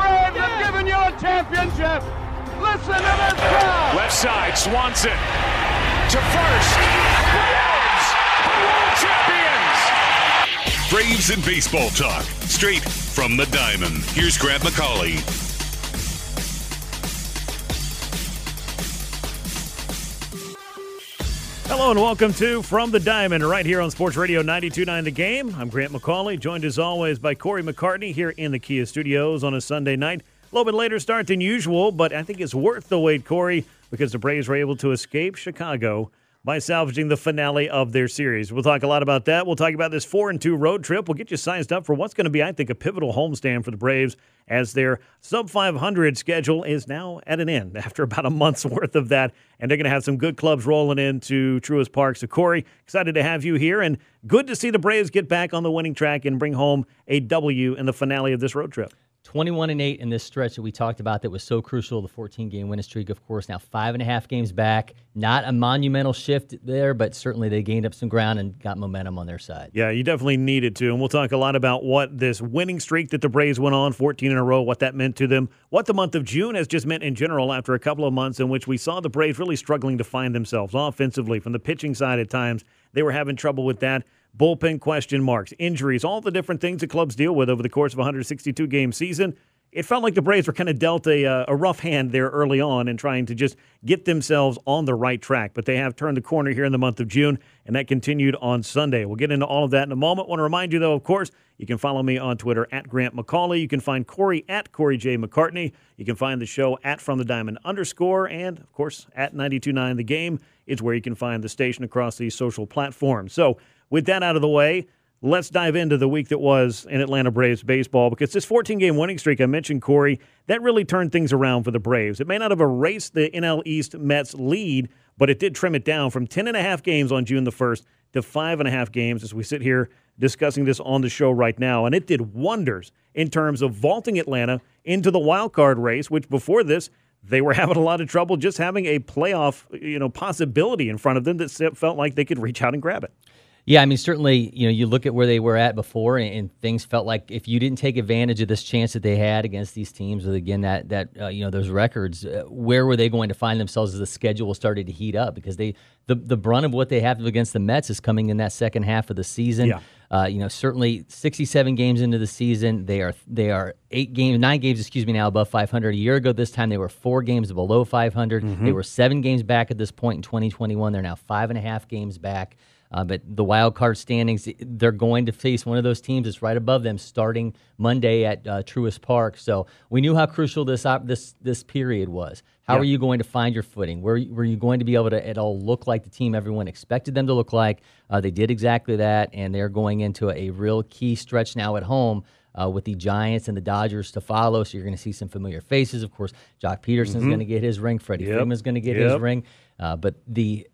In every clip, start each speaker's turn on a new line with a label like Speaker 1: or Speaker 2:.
Speaker 1: Braves have given you a championship. Listen to this crowd.
Speaker 2: Left side, Swanson to first. Braves, world champions.
Speaker 3: Braves and baseball talk, straight from the diamond. Here's Grant McAuley.
Speaker 4: Hello and welcome to From the Diamond right here on Sports Radio 92.9 The Game. I'm Grant McAuley, joined as always by Corey McCartney here in the Kia Studios on a Sunday night. A little bit later start than usual, but I think it's worth the wait, Corey, because the Braves were able to escape Chicago by salvaging the finale of their series. We'll talk a lot about that. We'll talk about this 4 and 2 road trip. We'll get you sized up for what's going to be, I think, a pivotal homestand for the Braves as their sub 500 schedule is now at an end after about a month's worth of that. And they're going to have some good clubs rolling into Truist Park. So, Corey, excited to have you here and good to see the Braves get back on the winning track and bring home a W in the finale of this road trip.
Speaker 5: 21 and 8 in this stretch that we talked about that was so crucial the 14 game winning streak of course now five and a half games back not a monumental shift there but certainly they gained up some ground and got momentum on their side
Speaker 4: Yeah, you definitely needed to. And we'll talk a lot about what this winning streak that the Braves went on, 14 in a row, what that meant to them, what the month of June has just meant in general after a couple of months in which we saw the Braves really struggling to find themselves offensively from the pitching side at times. They were having trouble with that. Bullpen question marks, injuries, all the different things that clubs deal with over the course of a 162 game season. It felt like the Braves were kind of dealt a, uh, a rough hand there early on in trying to just get themselves on the right track. But they have turned the corner here in the month of June, and that continued on Sunday. We'll get into all of that in a moment. Want to remind you, though, of course, you can follow me on Twitter at Grant McAuley. You can find Corey at Corey J. McCartney. You can find the show at From the Diamond underscore, and of course at 92.9 The Game is where you can find the station across these social platforms. So with that out of the way, let's dive into the week that was in Atlanta Braves baseball because this 14 game winning streak I mentioned, Corey, that really turned things around for the Braves. It may not have erased the NL East Mets lead, but it did trim it down from 10 and a half games on June the 1st to five and a half games as we sit here discussing this on the show right now. And it did wonders in terms of vaulting Atlanta into the wild card race, which before this, they were having a lot of trouble just having a playoff, you know, possibility in front of them that felt like they could reach out and grab it.
Speaker 5: Yeah, I mean, certainly, you know, you look at where they were at before, and, and, things felt like if you didn't take advantage of this chance that they had against these teams, with again that that uh, you know those records, uh, where were they going to find themselves as the schedule started to heat up? Because they the the brunt of what they have against the Mets is coming in that second half of the season.
Speaker 4: Yeah.
Speaker 5: Uh, you know, certainly 67 games into the season, they are they are eight games, nine games, excuse me, now above 500. A year ago this time, they were four games below 500.
Speaker 4: Mm-hmm.
Speaker 5: They were seven games back at this point in 2021. They're now five and a half games back. Uh, but the wild card standings, they're going to face one of those teams that's right above them starting Monday at uh, Truist Park. So we knew how crucial this op- this this period was. How
Speaker 4: Yeah.
Speaker 5: are you going to find your footing? Were, were you going to be able to at all look like the team everyone expected them to look like? Uh, they did exactly that, and they're going into a, real key stretch now at home. Uh, with the Giants and the Dodgers to follow, so you're going to see some familiar faces. Of course, Joc Pederson's going to get his ring. Freddie
Speaker 4: Mm-hmm. Yep.
Speaker 5: Freeman's going to get his ring. Uh, but the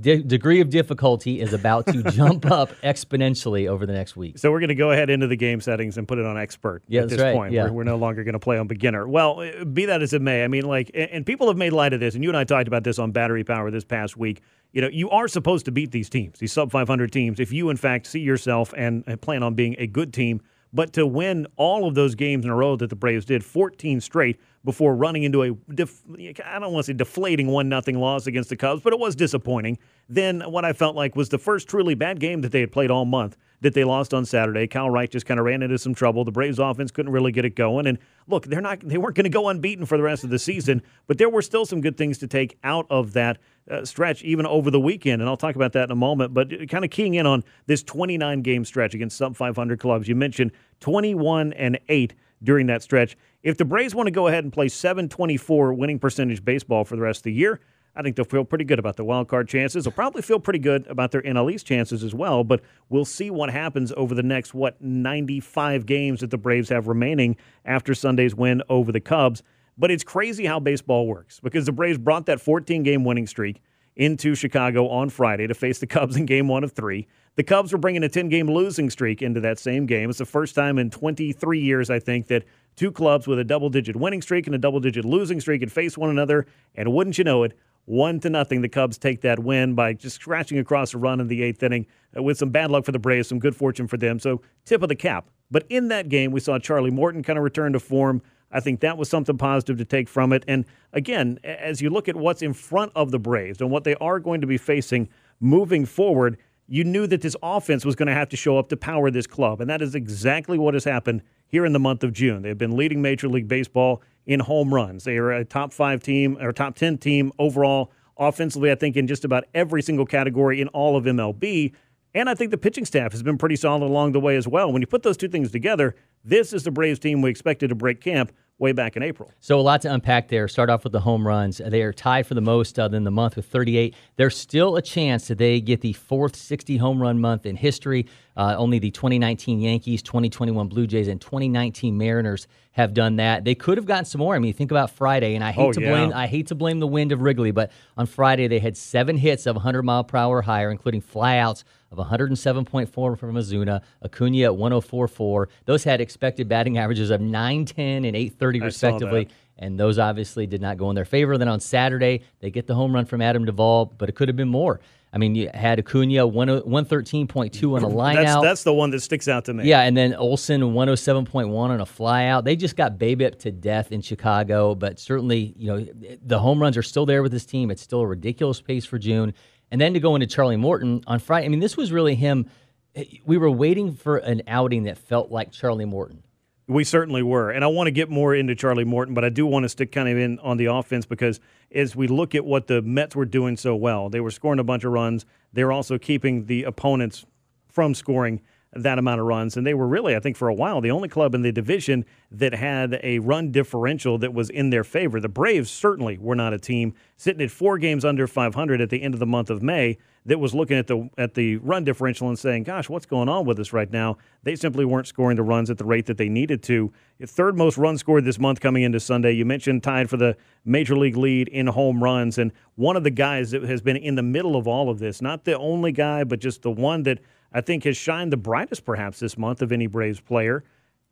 Speaker 5: de- degree of difficulty is about to jump up exponentially over the next week.
Speaker 4: So we're going to go ahead into the game settings and put it on expert
Speaker 5: Yeah,
Speaker 4: at
Speaker 5: that's
Speaker 4: this
Speaker 5: right.
Speaker 4: point.
Speaker 5: Yeah.
Speaker 4: We're, we're no longer going to play on beginner. Well, uh, be that as it may, I mean, like, and, and people have made light of this, and you and I talked about this on Battery Power this past week. You know, you are supposed to beat these teams, these sub 500 teams, if you in fact see yourself and, and plan on being a good team. But to win all of those games in a row that the Braves did, 14 straight, before running into a, def- I don't want to say deflating one nothing loss against the Cubs, but it was disappointing. Then what I felt like was the first truly bad game that they had played all month that they lost on Saturday. Kyle Wright just kind of ran into some trouble. The Braves offense couldn't really get it going. And look, they're not they weren't going to go unbeaten for the rest of the season, but there were still some good things to take out of that uh, stretch even over the weekend. And I'll talk about that in a moment, but kind of keying in on this 29 game stretch against sub 500 clubs. You mentioned 21 and 8 during that stretch. If the Braves want to go ahead and play 724 winning percentage baseball for the rest of the year, I think they'll feel pretty good about their wild card chances. They'll probably feel pretty good about their NL East chances as well. But we'll see what happens over the next what 95 games that the Braves have remaining after Sunday's win over the Cubs. But it's crazy how baseball works because the Braves brought that 14 game winning streak into Chicago on Friday to face the Cubs in game one of three. The Cubs were bringing a 10 game losing streak into that same game. It's the first time in 23 years, I think, that two clubs with a double digit winning streak and a double digit losing streak had faced one another. And wouldn't you know it, one to nothing, the Cubs take that win by just scratching across a run in the eighth inning uh, with some bad luck for the Braves, some good fortune for them. So, tip of the cap. But in that game, we saw Charlie Morton kind of return to form. I think that was something positive to take from it. And again, as you look at what's in front of the Braves and what they are going to be facing moving forward, you knew that this offense was going to have to show up to power this club. And that is exactly what has happened here in the month of June. They've been leading Major League Baseball in home runs. They are a top five team or top 10 team overall offensively, I think, in just about every single category in all of MLB. And I think the pitching staff has been pretty solid along the way as well. When you put those two things together, this is the Braves team we expected to break camp way back in April.
Speaker 5: So a lot to unpack there. Start off with the home runs. They are tied for the most uh, in the month with 38. There's still a chance that they get the fourth 60 home run month in history. Uh, only the 2019 Yankees, 2021 Blue Jays, and 2019 Mariners have done that. They could have gotten some more. I mean, think about Friday, and I hate
Speaker 4: Oh,
Speaker 5: to
Speaker 4: yeah.
Speaker 5: blame I hate to blame the wind of Wrigley, but on Friday they had seven hits of 100 mile per hour or higher, including flyouts of 107.4 from Ozuna, Acuna at 104.4. Those had expected batting averages of 910 and 830
Speaker 4: I
Speaker 5: respectively. And those obviously did not go in their favor. Then on Saturday, they get the home run from Adam Duvall, but it could have been more. I mean, you had Acuna 113.2 on a line
Speaker 4: That's,
Speaker 5: out.
Speaker 4: that's the one that sticks out to me.
Speaker 5: Yeah, and then Olson 107.1 on a flyout. They just got Babip to death in Chicago, but certainly, you know, the home runs are still there with this team. It's still a ridiculous pace for June. And then to go into Charlie Morton on Friday, I mean, this was really him. Eh, we were waiting for an outing that felt like Charlie Morton.
Speaker 4: We certainly were. And I want to get more into Charlie Morton, but I do want to stick kind of in on the offense because as we look at what the Mets were doing so well, they were scoring a bunch of runs. They were also keeping the opponents from scoring that amount of runs. And they were really, I think, for a while, the only club in the division that had a run differential that was in their favor. The Braves certainly were not a team sitting at four games under 500 at the end of the month of May that was looking at the at the run differential and saying, "Gosh, what's going on with us right now?" They simply weren't scoring the runs at the rate that they needed to. Third most runs scored this month coming into Sunday. You mentioned tied for the major league lead in home runs, and one of the guys that has been in the middle of all of this, not the only guy, but just the one that I think has shined the brightest perhaps this month of any Braves player,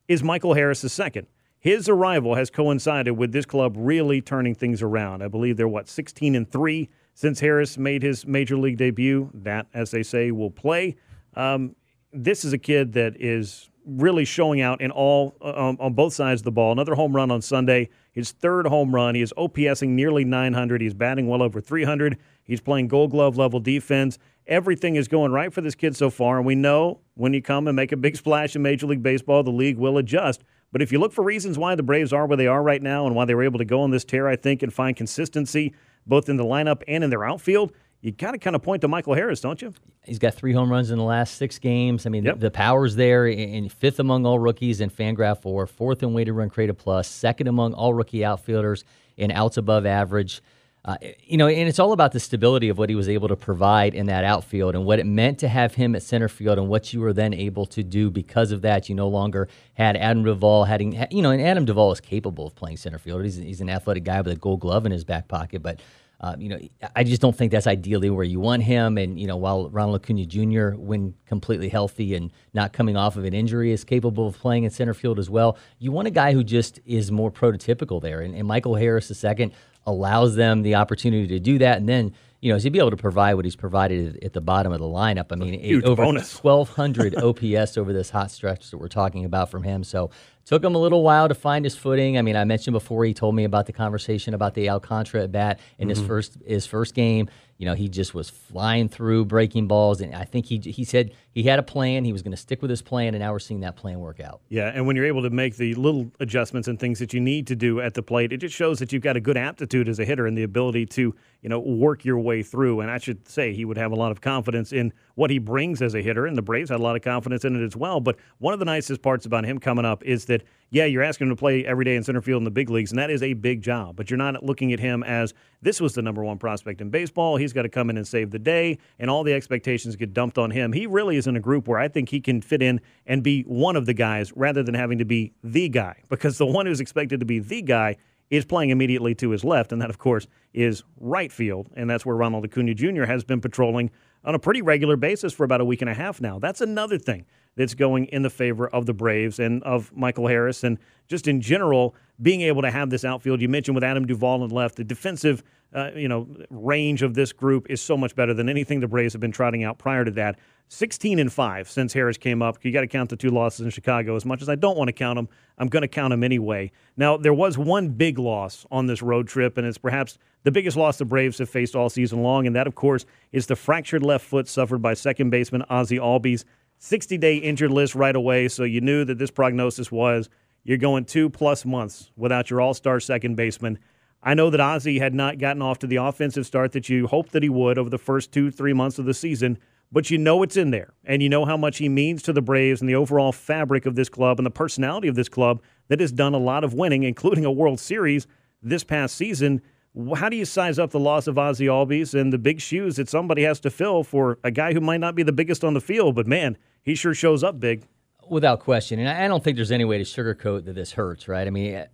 Speaker 4: is Michael Harris II. His arrival has coincided with this club really turning things around. I believe they're what 16 and three since Harris made his major league debut. That, as they say, will play. Um, this is a kid that is really showing out in all um, on both sides of the ball. Another home run on Sunday. His third home run. He is OPSing nearly 900. He's batting well over 300. He's playing Gold Glove level defense. Everything is going right for this kid so far, and we know when you come and make a big splash in Major League Baseball, the league will adjust. But if you look for reasons why the Braves are where they are right now and why they were able to go on this tear, I think, and find consistency both in the lineup and in their outfield, you got to kind of point to Michael Harris, don't you?
Speaker 5: He's got three home runs in the last six games. I mean,
Speaker 4: Yep.
Speaker 5: the power's there, and fifth among all rookies in Fangraph WAR, fourth in weighted run created plus, second among all rookie outfielders in outs above average. Uh, you know, and it's all about the stability of what he was able to provide in that outfield and what it meant to have him at center field and what you were then able to do because of that. You no longer had Adam Duvall having, you know, and Adam Duvall is capable of playing center field. He's, he's an athletic guy with a gold glove in his back pocket, but uh, you know, I just don't think that's ideally where you want him. And you know, while Ronald Acuna Jr., when completely healthy and not coming off of an injury, is capable of playing in center field as well, you want a guy who just is more prototypical there. And, and Michael Harris II allows them the opportunity to do that, and then. You know, to be able to provide what he's provided at the bottom of the lineup. I mean,
Speaker 4: huge
Speaker 5: over
Speaker 4: bonus.
Speaker 5: 1,200 OPS over this hot stretch that we're talking about from him. So took him a little while to find his footing. I mean, I mentioned before he told me about the conversation about the Alcantara at bat in
Speaker 4: Mm-hmm.
Speaker 5: his first his first game. You know, he just was flying through, breaking balls, and I think he he said he had a plan. He was going to stick with his plan, and now we're seeing that plan work out.
Speaker 4: Yeah, and when you're able to make the little adjustments and things that you need to do at the plate, it just shows that you've got a good aptitude as a hitter and the ability to, you know, work your way through. And I should say he would have a lot of confidence in what he brings as a hitter, and the Braves had a lot of confidence in it as well. But one of the nicest parts about him coming up is that, yeah, you're asking him to play every day in center field in the big leagues, and that is a big job. But you're not looking at him as this was the number one prospect in baseball. He's got to come in and save the day, and all the expectations get dumped on him. He really is in a group where I think he can fit in and be one of the guys rather than having to be the guy, because the one who's expected to be the guy is playing immediately to his left, and that, of course, is right field. And that's where Ronald Acuna Jr. has been patrolling on a pretty regular basis for about a week and a half now. That's another thing that's going in the favor of the Braves and of Michael Harris, and just in general, being able to have this outfield. You mentioned with Adam Duvall and left, the defensive uh, you know range of this group is so much better than anything the Braves have been trotting out prior to that. 16 and 5 since Harris came up. You got to count the two losses in Chicago. As much as I don't want to count them, I'm going to count them anyway. Now, there was one big loss on this road trip, and it's perhaps the biggest loss the Braves have faced all season long, and that, of course, is the fractured left foot suffered by second baseman Ozzie Albies. 60 day injured list right away, so you knew that this prognosis was you're going two plus months without your all star second baseman. I know that Ozzy had not gotten off to the offensive start that you hoped that he would over the first two, three months of the season, but you know it's in there, and you know how much he means to the Braves and the overall fabric of this club and the personality of this club that has done a lot of winning, including a World Series this past season. How do you size up the loss of Ozzie Albies and the big shoes that somebody has to fill for a guy who might not be the biggest on the field, but man, he sure shows up big.
Speaker 5: Without question. And I don't think there's any way to sugarcoat that this hurts, right? I mean,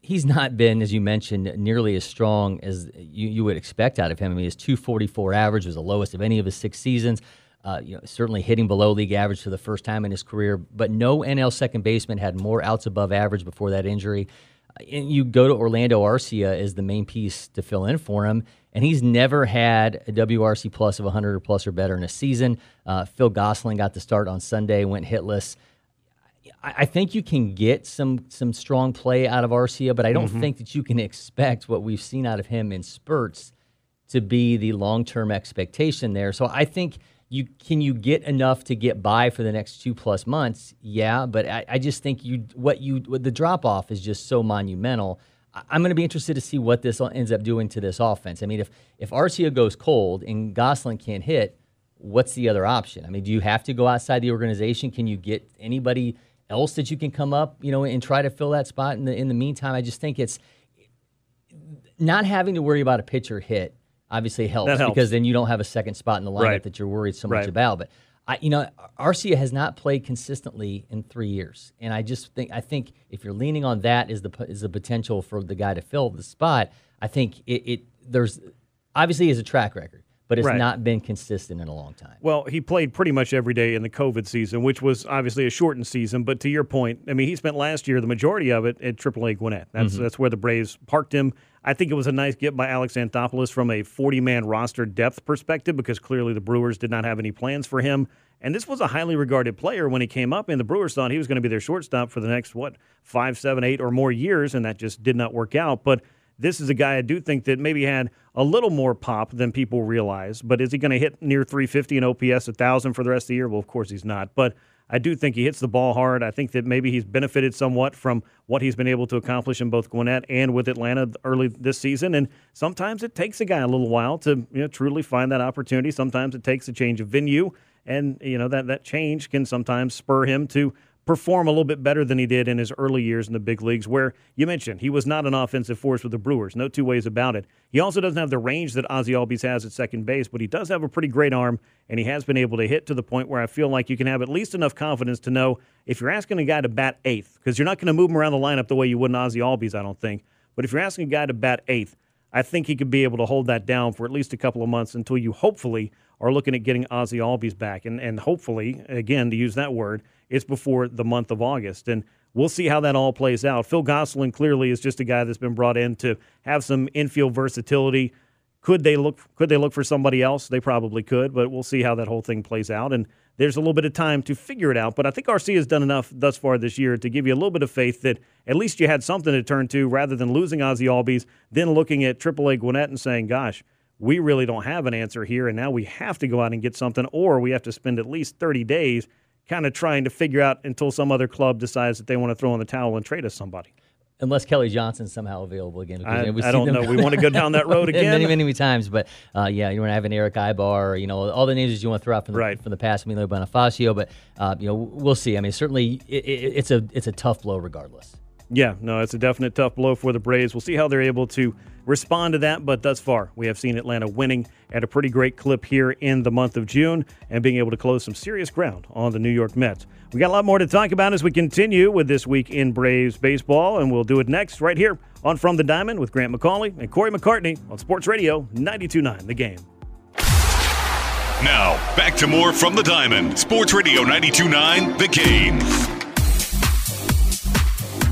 Speaker 5: he's not been, as you mentioned, nearly as strong as you, you would expect out of him. I mean, his 244 average was the lowest of any of his six seasons. Uh, you know, certainly hitting below league average for the first time in his career, but no NL second baseman had more outs above average before that injury and you go to Orlando Arcia as the main piece to fill in for him, and he's never had a WRC plus of 100 or plus or better in a season. Uh, Phil Gosselin got the start on Sunday, went hitless. I, I, think you can get some some strong play out of Arcia, but I don't mm-hmm. think that you can expect what we've seen out of him in spurts to be the long term expectation there. So I think you can you get enough to get by for the next two plus months? Yeah, but I, I just think you what you what the drop off is just so monumental. I'm going to be interested to see what this ends up doing to this offense. I mean, if if Arcia goes cold and Gosselin can't hit, what's the other option? I mean, do you have to go outside the organization? Can you get anybody else that you can come up, you know, and try to fill that spot in the in the meantime? I just think it's not having to worry about a pitcher hit obviously helps,
Speaker 4: helps,
Speaker 5: because then you don't have a second spot in the lineup right. that you're worried so much right. about. But I, you know, Arcia has not played consistently in three years, and I just think I think if you're leaning on that is the is the potential for the guy to fill the spot. I think it, it there's obviously is a track record but it's right. not been consistent in a long time.
Speaker 4: Well, he played pretty much every day in the COVID season, which was obviously a shortened season. But to your point, I mean, he spent last year the majority of it at AAA Gwinnett. That's mm-hmm. that's where the Braves parked him. I think it was a nice get by Alex Anthopoulos from a 40 man roster depth perspective because clearly the Brewers did not have any plans for him. And this was a highly regarded player when he came up, and the Brewers thought he was going to be their shortstop for the next, what, five, seven, eight, or more years, and that just did not work out. But this is a guy I do think that maybe had a little more pop than people realize. But is he going to hit near 350 and OPS 1,000 for the rest of the year? Well, of course he's not. But I do think he hits the ball hard. I think that maybe he's benefited somewhat from what he's been able to accomplish in both Gwinnett and with Atlanta early this season. And sometimes it takes a guy a little while to you know, truly find that opportunity. Sometimes it takes a change of venue, and you know that that change can sometimes spur him to perform a little bit better than he did in his early years in the big leagues, where you mentioned he was not an offensive force with the Brewers. No two ways about it. He also doesn't have the range that Ozzie Albies has at second base, but he does have a pretty great arm, and he has been able to hit to the point where I feel like you can have at least enough confidence to know if you're asking a guy to bat eighth, because you're not going to move him around the lineup the way you would an Ozzie Albies, I don't think. But if you're asking a guy to bat eighth, I think he could be able to hold that down for at least a couple of months until you hopefully are looking at getting Ozzie Albies back. And, and hopefully, again, to use that word, it's before the month of August. And we'll see how that all plays out. Phil Gosselin clearly is just a guy that's been brought in to have some infield versatility. Could they look could they look for somebody else? They probably could, but we'll see how that whole thing plays out. And there's a little bit of time to figure it out. But I think Arcia has done enough thus far this year to give you a little bit of faith that at least you had something to turn to rather than losing Ozzie Albies, then looking at AAA Gwinnett and saying, gosh, we really don't have an answer here, and now we have to go out and get something, or we have to spend at least 30 days kind of trying to figure out until some other club decides that they want to throw in the towel and trade us somebody.
Speaker 5: Unless Kelly Johnson's somehow available again.
Speaker 4: I, I don't know. We want to go down that road again.
Speaker 5: many, many, many times. But uh, yeah, you want to have an Erick Aybar, you know, all the names that you want to throw out from the, right. from the past, Emilio Bonifacio. But, uh, you know, we'll see. I mean, certainly it, it, it's, a, it's a tough blow regardless.
Speaker 4: Yeah, no, it's a definite tough blow for the Braves. We'll see how they're able to respond to that, but thus far, we have seen Atlanta winning at a pretty great clip here in the month of June and being able to close some serious ground on the New York Mets. We got a lot more to talk about as we continue with this week in Braves baseball, and we'll do it next right here on From the Diamond with Grant McAuley and Corey McCartney on Sports Radio 92.9 The Game.
Speaker 3: Now, back to more from the Diamond. Sports Radio 92.9 The Game.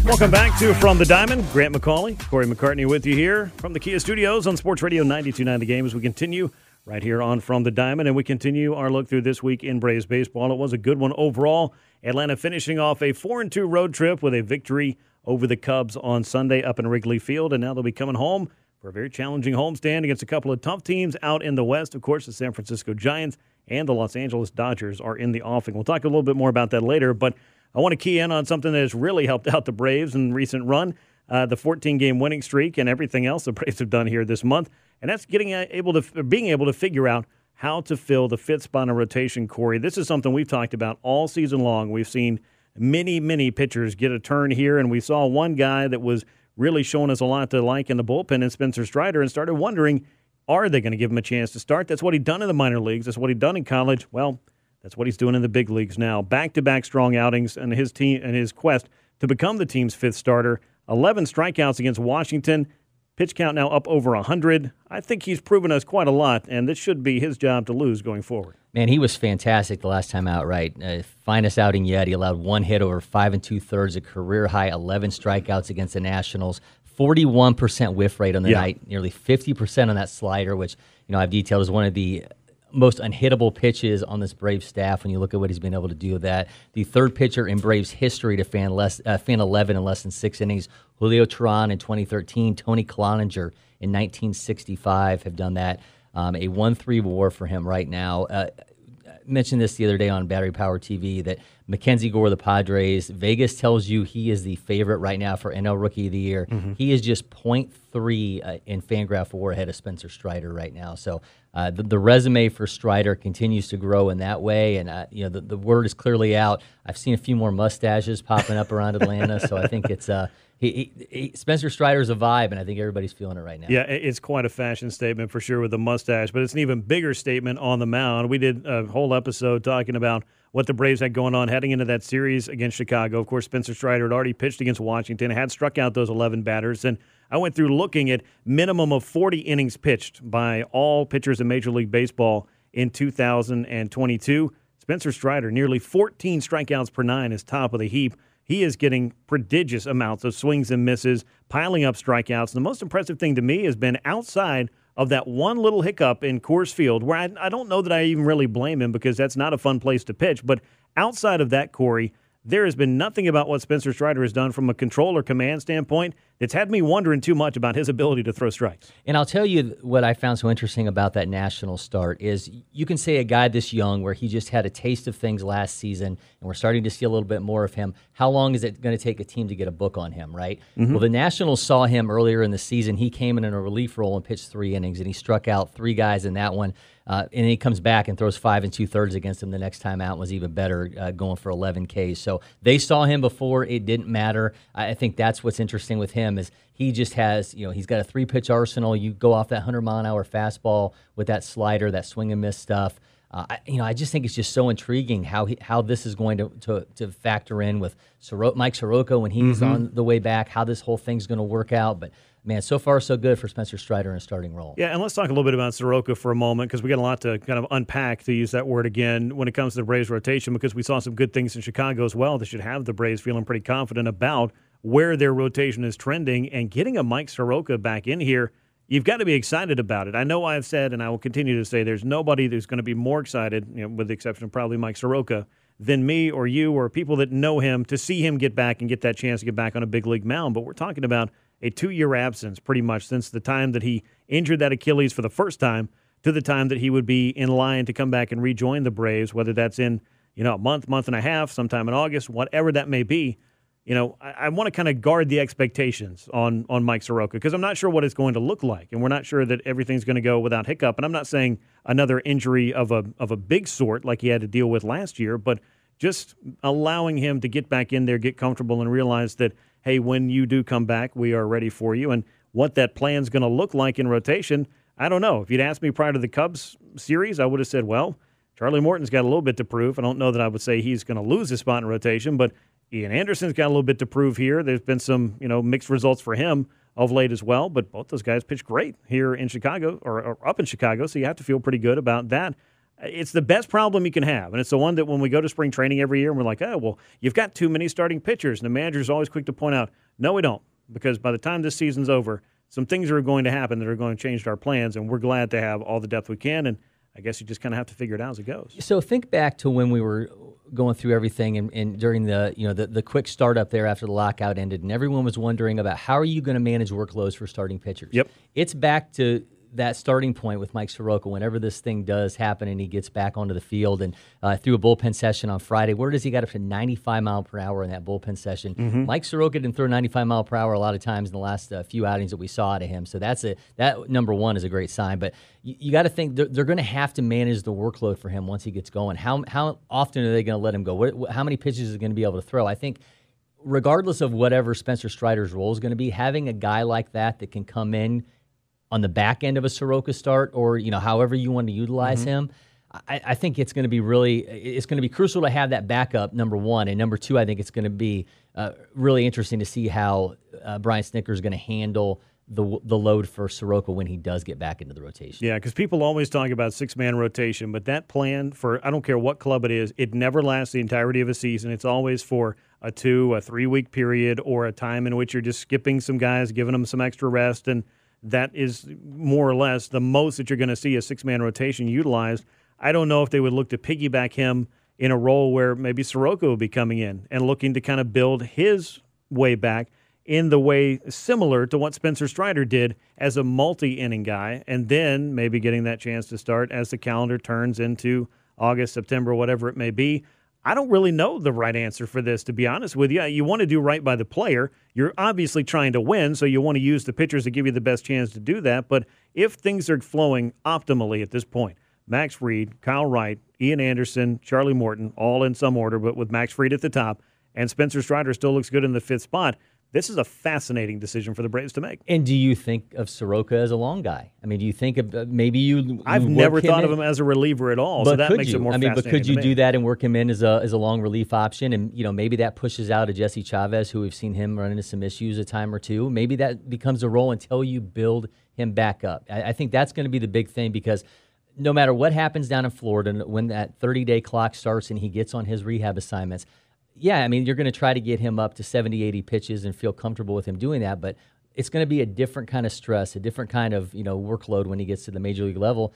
Speaker 4: Welcome back to From the Diamond. Grant McAuley, Corey McCartney with you here from the Kia Studios on Sports Radio 92.9 The Game as we continue right here on From the Diamond. And we continue our look through this week in Braves baseball. It was a good one overall. Atlanta finishing off a 4 and 2 road trip with a victory over the Cubs on Sunday up in Wrigley Field. And now they'll be coming home for a very challenging homestand against a couple of tough teams out in the West. Of course, the San Francisco Giants and the Los Angeles Dodgers are in the offing. We'll talk a little bit more about that later, but I want to key in on something that has really helped out the Braves in recent run. Uh, the 14 game winning streak and everything else the Braves have done here this month, and that's getting able to being able to figure out how to fill the fifth spot in rotation. Corey, this is something we've talked about all season long. We've seen many, many pitchers get a turn here, and we saw one guy that was really showing us a lot to like in the bullpen in Spencer Strider, and started wondering, are they going to give him a chance to start? That's what he'd done in the minor leagues. That's what he'd done in college. Well, that's what he's doing in the big leagues now. Back-to-back strong outings and his team and his quest to become the team's fifth starter. 11 strikeouts against Washington. Pitch count now up over 100. I think he's proven us quite a lot, and this should be his job to lose going forward.
Speaker 5: Man, he was fantastic the last time out, right? Uh, finest outing yet. He allowed one hit over five and two thirds, a career high 11 strikeouts against the Nationals. 41% whiff rate on the yeah. night, nearly 50% on that slider, which, you know, I've detailed as one of the most unhittable pitches on this Braves staff when you look at what he's been able to do with that. The third pitcher in Braves history to fan less uh, fan 11 in less than six innings. Julio Teheran in 2013, Tony Cloninger in 1965 have done that. Um, a 1-3 WAR for him right now. Uh, mentioned this the other day on Battery Power TV that Mackenzie Gore, the Padres, Vegas tells you he is the favorite right now for NL Rookie of the Year. Mm-hmm. He is just 0.3 uh, in Fangraph WAR ahead of Spencer Strider right now. So uh, the, the, resume for Strider continues to grow in that way, and uh, you know the, the word is clearly out. I've seen a few more mustaches popping up around Atlanta, so I think it's uh, he, he, he, Spencer Strider's a vibe, and I think everybody's feeling it right now.
Speaker 4: Yeah, it's quite a fashion statement for sure with the mustache, but it's an even bigger statement on the mound. We did a whole episode talking about what the Braves had going on heading into that series against Chicago. Of course, Spencer Strider had already pitched against Washington, had struck out those 11 batters, and I went through looking at minimum of 40 innings pitched by all pitchers in Major League Baseball in 2022. Spencer Strider, nearly 14 strikeouts per nine, is top of the heap he is getting prodigious amounts of swings and misses, piling up strikeouts. And the most impressive thing to me has been outside of that one little hiccup in Coors Field, where I, I don't know that I even really blame him because that's not a fun place to pitch. But outside of that, Corey, there has been nothing about what Spencer Strider has done from a control or command standpoint that's had me wondering too much about his ability to throw strikes.
Speaker 5: And I'll tell you what I found so interesting about that national start is you can say a guy this young where he just had a taste of things last season and we're starting to see a little bit more of him. How long is it going to take a team to get a book on him, right? Mm-hmm. Well, the Nationals saw him earlier in the season. He came in in a relief role and pitched three innings and he struck out three guys in that one. Uh, and he comes back and throws five and two thirds against him the next time out and was even better, uh, going for 11 Ks. So they saw him before; it didn't matter. I think that's what's interesting with him is he just has, you know, he's got a three pitch arsenal. You go off that 100 mile an hour fastball with that slider, that swing and miss stuff. Uh, I, you know, I just think it's just so intriguing how he, how this is going to, to, to factor in with Soro- Mike Soroka when he's mm-hmm. on the way back, how this whole thing's going to work out. But man, so far so good for Spencer Strider in a starting role.
Speaker 4: Yeah, and let's talk a little bit about Soroka for a moment because we got a lot to kind of unpack, to use that word again, when it comes to the Braves rotation because we saw some good things in Chicago as well. They should have the Braves feeling pretty confident about where their rotation is trending and getting a Mike Soroka back in here. You've got to be excited about it. I know I've said, and I will continue to say, there's nobody who's going to be more excited, you know, with the exception of probably Mike Soroka, than me or you or people that know him to see him get back and get that chance to get back on a big league mound. But we're talking about a two year absence pretty much since the time that he injured that Achilles for the first time to the time that he would be in line to come back and rejoin the Braves, whether that's in, you know, a month, month and a half, sometime in August, whatever that may be. You know, I, I want to kind of guard the expectations on on Mike Soroka because I'm not sure what it's going to look like, and we're not sure that everything's going to go without hiccup. And I'm not saying another injury of a of a big sort like he had to deal with last year, but just allowing him to get back in there, get comfortable, and realize that hey, when you do come back, we are ready for you. And what that plan's going to look like in rotation, I don't know. If you'd asked me prior to the Cubs series, I would have said, well, Charlie Morton's got a little bit to prove. I don't know that I would say he's going to lose his spot in rotation, but Ian Anderson's got a little bit to prove here. There's been some, you know, mixed results for him of late as well, but both those guys pitched great here in Chicago or, or up in Chicago, so you have to feel pretty good about that. It's the best problem you can have, and it's the one that when we go to spring training every year, and we're like, oh, well, you've got too many starting pitchers, and the manager's always quick to point out, no, we don't, because by the time this season's over, some things are going to happen that are going to change our plans, and we're glad to have all the depth we can, and I guess you just kind of have to figure it out as it goes.
Speaker 5: So think back to when we were going through everything and, and during the you know the, the quick startup there after the lockout ended, and everyone was wondering about how are you going to manage workloads for starting pitchers.
Speaker 4: Yep,
Speaker 5: it's back to that starting point with Mike Soroka, whenever this thing does happen and he gets back onto the field and uh, through a bullpen session on Friday, where does he get up to 95 mile per hour in that bullpen session?
Speaker 4: Mm-hmm.
Speaker 5: Mike Soroka didn't throw 95 mile per hour a lot of times in the last uh, few outings that we saw out of him. So that's a that number one is a great sign. But you, you got to think they're, they're going to have to manage the workload for him once he gets going. How how often are they going to let him go? What, how many pitches is he going to be able to throw? I think regardless of whatever Spencer Strider's role is going to be, having a guy like that that can come in on the back end of a Soroka start, or you know, however you want to utilize mm-hmm. him. I, I, think it's going to be really it's going to be crucial to have that backup. Number one, and number two, I think it's going to be uh, really interesting to see how uh, Brian Snitker is going to handle the the load for Soroka when he does get back into the rotation.
Speaker 4: Yeah, because people always talk about six man rotation, but that plan for I don't care what club it is, it never lasts the entirety of a season. It's always for a two, a three week period, or a time in which you're just skipping some guys, giving them some extra rest and that is more or less the most that you're going to see a six man rotation utilized. I don't know if they would look to piggyback him in a role where maybe Soroka would be coming in and looking to kind of build his way back in the way similar to what Spencer Strider did as a multi inning guy, and then maybe getting that chance to start as the calendar turns into August, September, whatever it may be. I don't really know the right answer for this, to be honest with you. You want to do right by the player. You're obviously trying to win, so you want to use the pitchers to give you the best chance to do that. But if things are flowing optimally at this point, Max Fried, Kyle Wright, Ian Anderson, Charlie Morton, all in some order, but with Max Fried at the top, and Spencer Strider still looks good in the fifth spot this is a fascinating decision for the Braves to make.
Speaker 5: And do you think of Soroka as a long guy? I mean, do you think of uh, maybe you? you
Speaker 4: I've never thought in? of him as a reliever at all.
Speaker 5: But
Speaker 4: so that makes
Speaker 5: you?
Speaker 4: it more.
Speaker 5: I mean,
Speaker 4: but
Speaker 5: could you
Speaker 4: do
Speaker 5: that and work him in as a as a long relief option? And you know, maybe that pushes out a Jesse Chavez, who we've seen him run into some issues a time or two. Maybe that becomes a role until you build him back up. I, I think that's going to be the big thing because no matter what happens down in Florida, when that 30 day clock starts and he gets on his rehab assignments, yeah, I mean, you're going to try to get him up to 70, 80 pitches and feel comfortable with him doing that, but it's going to be a different kind of stress, a different kind of, you know, workload when he gets to the major league level.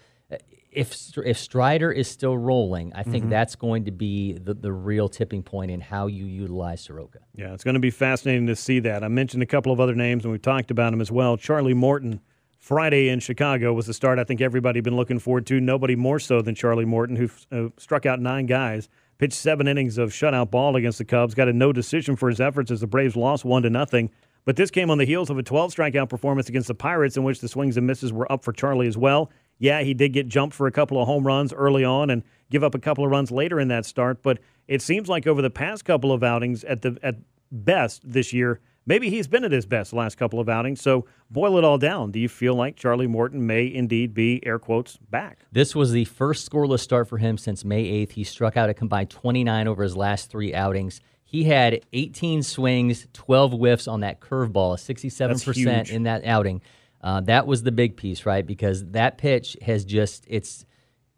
Speaker 5: If if Strider is still rolling, I think mm-hmm. that's going to be the, the real tipping point in how you utilize Soroka.
Speaker 4: Yeah, it's going to be fascinating to see that. I mentioned a couple of other names, and we talked about him as well. Charlie Morton, Friday in Chicago was the start I think everybody had been looking forward to. Nobody more so than Charlie Morton, who uh, struck out nine guys pitched seven innings of shutout ball against the Cubs, got a no decision for his efforts as the Braves lost one to nothing. But this came on the heels of a 12 strikeout performance against the Pirates, in which the swings and misses were up for Charlie as well. Yeah, he did get jumped for a couple of home runs early on and give up a couple of runs later in that start. But it seems like over the past couple of outings, at the at best this year, maybe he's been at his best the last couple of outings. So boil it all down. Do you feel like Charlie Morton may indeed be, air quotes, back?
Speaker 5: This was the first scoreless start for him since May 8th. He struck out a combined 29 over his last three outings. He had 18 swings, 12 whiffs on that curveball, 67% in that outing. Uh, that was the big piece, right? Because that pitch has just, it's,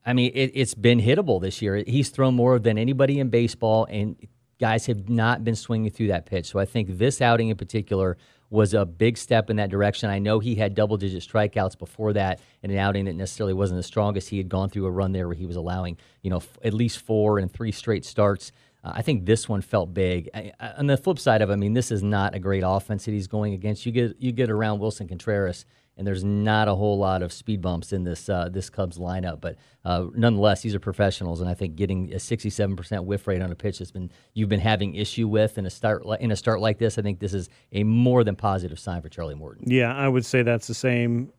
Speaker 5: I mean, it, has been hittable this year. He's thrown more than anybody in baseball, and guys have not been swinging through that pitch. So I think this outing in particular was a big step in that direction. I know he had double digit strikeouts before that in an outing that necessarily wasn't the strongest. He had gone through a run there where he was allowing, you know, f- at least four and three straight starts. Uh, I think this one felt big. I, I, on the flip side of it, I mean, this is not a great offense that he's going against. You get you get around Willson Contreras and there's not a whole lot of speed bumps in this uh, this Cubs lineup. But uh, nonetheless, these are professionals, and I think getting a 67% whiff rate on a pitch that's been you've been having issue with in a start in a start like this, I think this is a more than positive sign for Charlie Morton.
Speaker 4: Yeah, I would say that's the same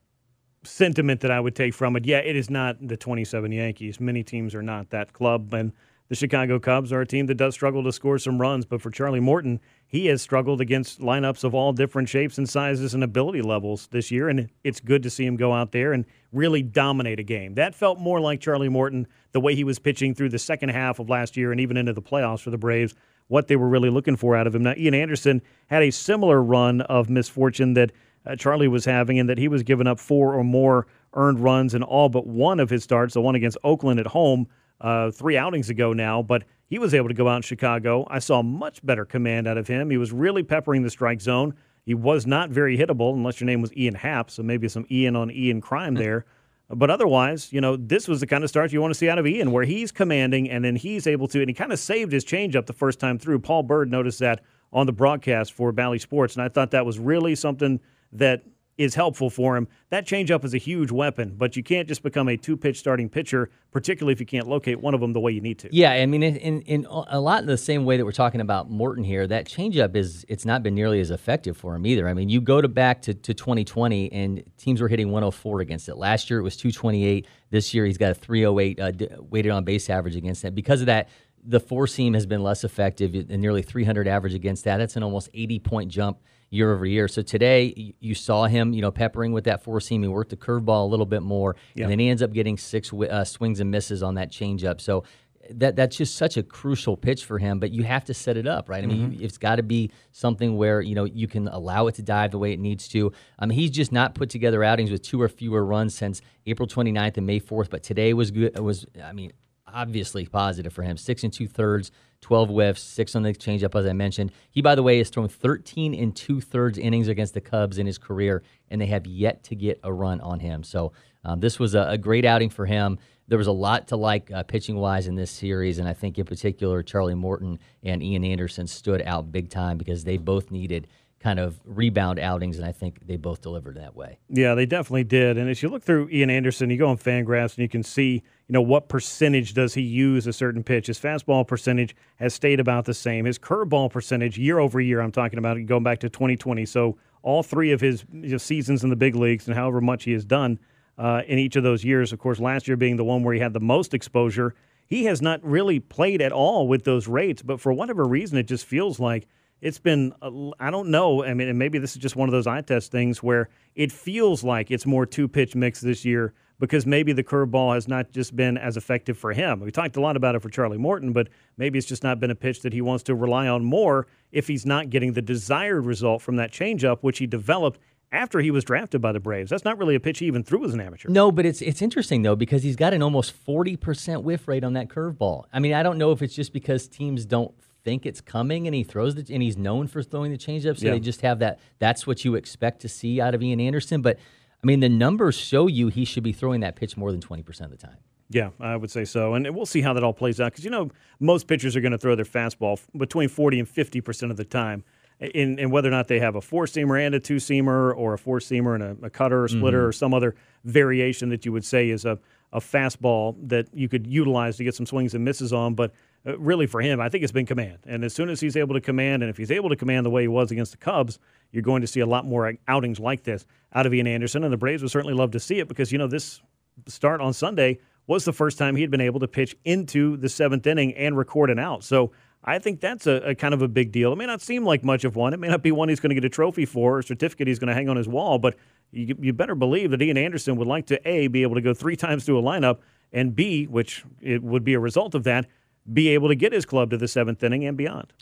Speaker 4: sentiment that I would take from it. Yeah, it is not the 27 Yankees. Many teams are not that club, and the Chicago Cubs are a team that does struggle to score some runs, but for Charlie Morton, he has struggled against lineups of all different shapes and sizes and ability levels this year, and it's good to see him go out there and really dominate a game. That felt more like Charlie Morton, the way he was pitching through the second half of last year and even into the playoffs for the Braves, what they were really looking for out of him. Now, Ian Anderson had a similar run of misfortune that uh, Charlie was having, in that he was giving up four or more earned runs in all but one of his starts, the one against Oakland at home uh, three outings ago now. But he was able to go out in Chicago. I saw much better command out of him. He was really peppering the strike zone. He was not very hittable unless your name was Ian Happ, so maybe some Ian on Ian crime there. But otherwise, you know, this was the kind of start you want to see out of Ian, where he's commanding and then he's able to, and he kind of saved his changeup the first time through. Paul Byrd noticed that on the broadcast for Bally Sports, and I thought that was really something that is helpful for him. That changeup is a huge weapon, but you can't just become a two pitch starting pitcher, particularly if you can't locate one of them the way you need to.
Speaker 5: Yeah, I mean, in, in a lot in the same way that we're talking about Morton here, that changeup is it's not been nearly as effective for him either. I mean, you go to back to, to 2020 and teams were hitting 104 against it. Last year it was 228. This year he's got a 308 uh, weighted on base average against it. Because of that, the four seam has been less effective nearly 300 average against that. That's an almost 80 point jump year over year. So today you saw him, you know, peppering with that four seam. He worked the curveball a little bit more, and then he ends up getting six uh, swings and misses on that changeup. So that that's just such a crucial pitch for him. But you have to set it up right. I mean, mm-hmm. it's got to be something where you know you can allow it to dive the way it needs to. I mean, he's just not put together outings with two or fewer runs since April 29th and May 4th. But today was good. It Was I mean, obviously positive for him. Six and two thirds, 12 whiffs, six on the changeup, as I mentioned. He, by the way, has thrown 13 and two thirds innings against the Cubs in his career, and they have yet to get a run on him. So um, this was a, a, great outing for him. There was a lot to like uh, pitching wise in this series, and I think in particular, Charlie Morton and Ian Anderson stood out big time because they both needed kind of rebound outings, and I think they both delivered that way.
Speaker 4: Yeah, they definitely did. And as you look through Ian Anderson, you go on Fangraphs and you can see, you know, what percentage does he use a certain pitch. His fastball percentage has stayed about the same. His curveball percentage year over year, I'm talking about going back to 2020. So all three of his you know, seasons in the big leagues and however much he has done uh, in each of those years. Of course, last year being the one where he had the most exposure. He has not really played at all with those rates, but for whatever reason, it just feels like – it's been I don't know. I mean, and maybe this is just one of those eye test things where it feels like it's more two pitch mix this year because maybe the curveball has not just been as effective for him. We talked a lot about it for Charlie Morton, but maybe it's just not been a pitch that he wants to rely on more if he's not getting the desired result from that changeup, which he developed after he was drafted by the Braves. That's not really a pitch he even threw as an amateur.
Speaker 5: No, but it's it's interesting though because he's got an almost forty percent whiff rate on that curveball. I mean, I don't know if it's just because teams don't think it's coming and he throws the and he's known for throwing the changeup, so yeah. they just have that. That's what you expect to see out of Ian Anderson. But I mean, the numbers show you he should be throwing that pitch more than twenty percent of the time.
Speaker 4: Yeah, I would say so, and we'll see how that all plays out because you know most pitchers are going to throw their fastball between forty and fifty percent of the time. In, in, whether or not they have a four seamer and a two seamer, or a four seamer and a, a cutter or splitter, mm-hmm. or some other variation that you would say is a, a fastball that you could utilize to get some swings and misses on. But uh, really for him, I think it's been command. And as soon as he's able to command, and if he's able to command the way he was against the Cubs, you're going to see a lot more outings like this out of Ian Anderson. And the Braves would certainly love to see it because, you know, this start on Sunday was the first time he had been able to pitch into the seventh inning and record an out. So I think that's a, a, kind of a big deal. It may not seem like much of one. It may not be one he's going to get a trophy for or a certificate he's going to hang on his wall, but you, you better believe that Ian Anderson would like to A, be able to go three times through a lineup, and B, which it would be a result of that, be able to get his club to the seventh inning and beyond.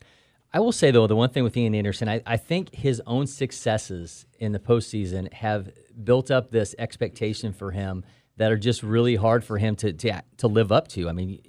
Speaker 5: I will say though, the one thing with Ian Anderson, I, I think his own successes in the postseason have built up this expectation for him that are just really hard for him to to, to live up to. I mean,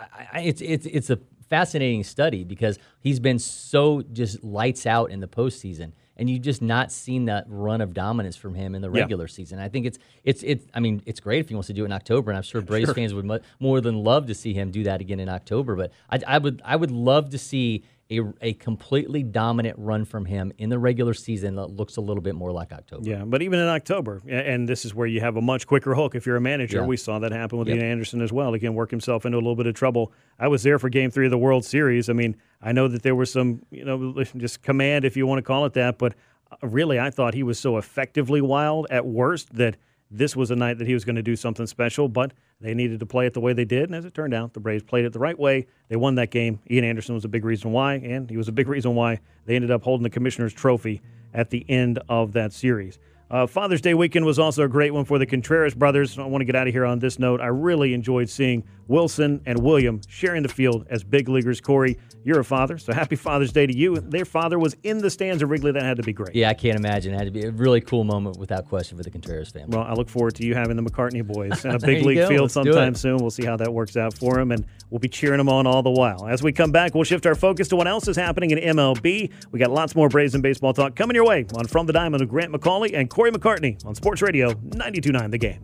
Speaker 5: I, it's it's it's a fascinating study because he's been so just lights out in the postseason and you've just not seen that run of dominance from him in the regular yeah. season. I think it's it's it's. I mean, it's great if he wants to do it in October, and I'm sure Braves sure. fans would mu- more than love to see him do that again in October. But I, I would I would love to see a, a completely dominant run from him in the regular season that looks a little bit more like October.
Speaker 4: Yeah, but even in October, and this is where you have a much quicker hook if you're a manager. Yeah. We saw that happen with yep. Ian Anderson as well. Again, work himself into a little bit of trouble. I was there for Game Three of the World Series. I mean, I know that there was some, you know, just command if you want to call it that, but uh, really, I thought he was so effectively wild at worst that this was a night that he was going to do something special. But They needed to play it the way they did, and as it turned out, the Braves played it the right way. They won that game. Ian Anderson was a big reason why, and he was a big reason why they ended up holding the Commissioner's Trophy at the end of that series. Uh, Father's Day weekend was also a great one for the Contreras brothers. I want to get out of here on this note. I really enjoyed seeing Willson and William sharing the field as big leaguers. Corey, you're a father, so happy Father's Day to you. Their father was in the stands of Wrigley. That had to be great.
Speaker 5: Yeah, I can't imagine. It had to be a really cool moment without question for the Contreras family.
Speaker 4: Well, I look forward to you having the McCartney boys in a big league
Speaker 5: go.
Speaker 4: field
Speaker 5: Let's
Speaker 4: sometime soon. We'll see how that works out for them, and we'll be cheering them on all the while. As we come back, we'll shift our focus to what else is happening in MLB. We got lots more Braves and baseball talk coming your way on From the Diamond with Grant McAuley and Corey McCartney on Sports Radio 92.9 The Game.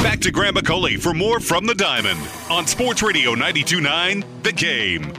Speaker 3: Back to Grant McAuley for more from the Diamond on Sports Radio 92.9 The Game.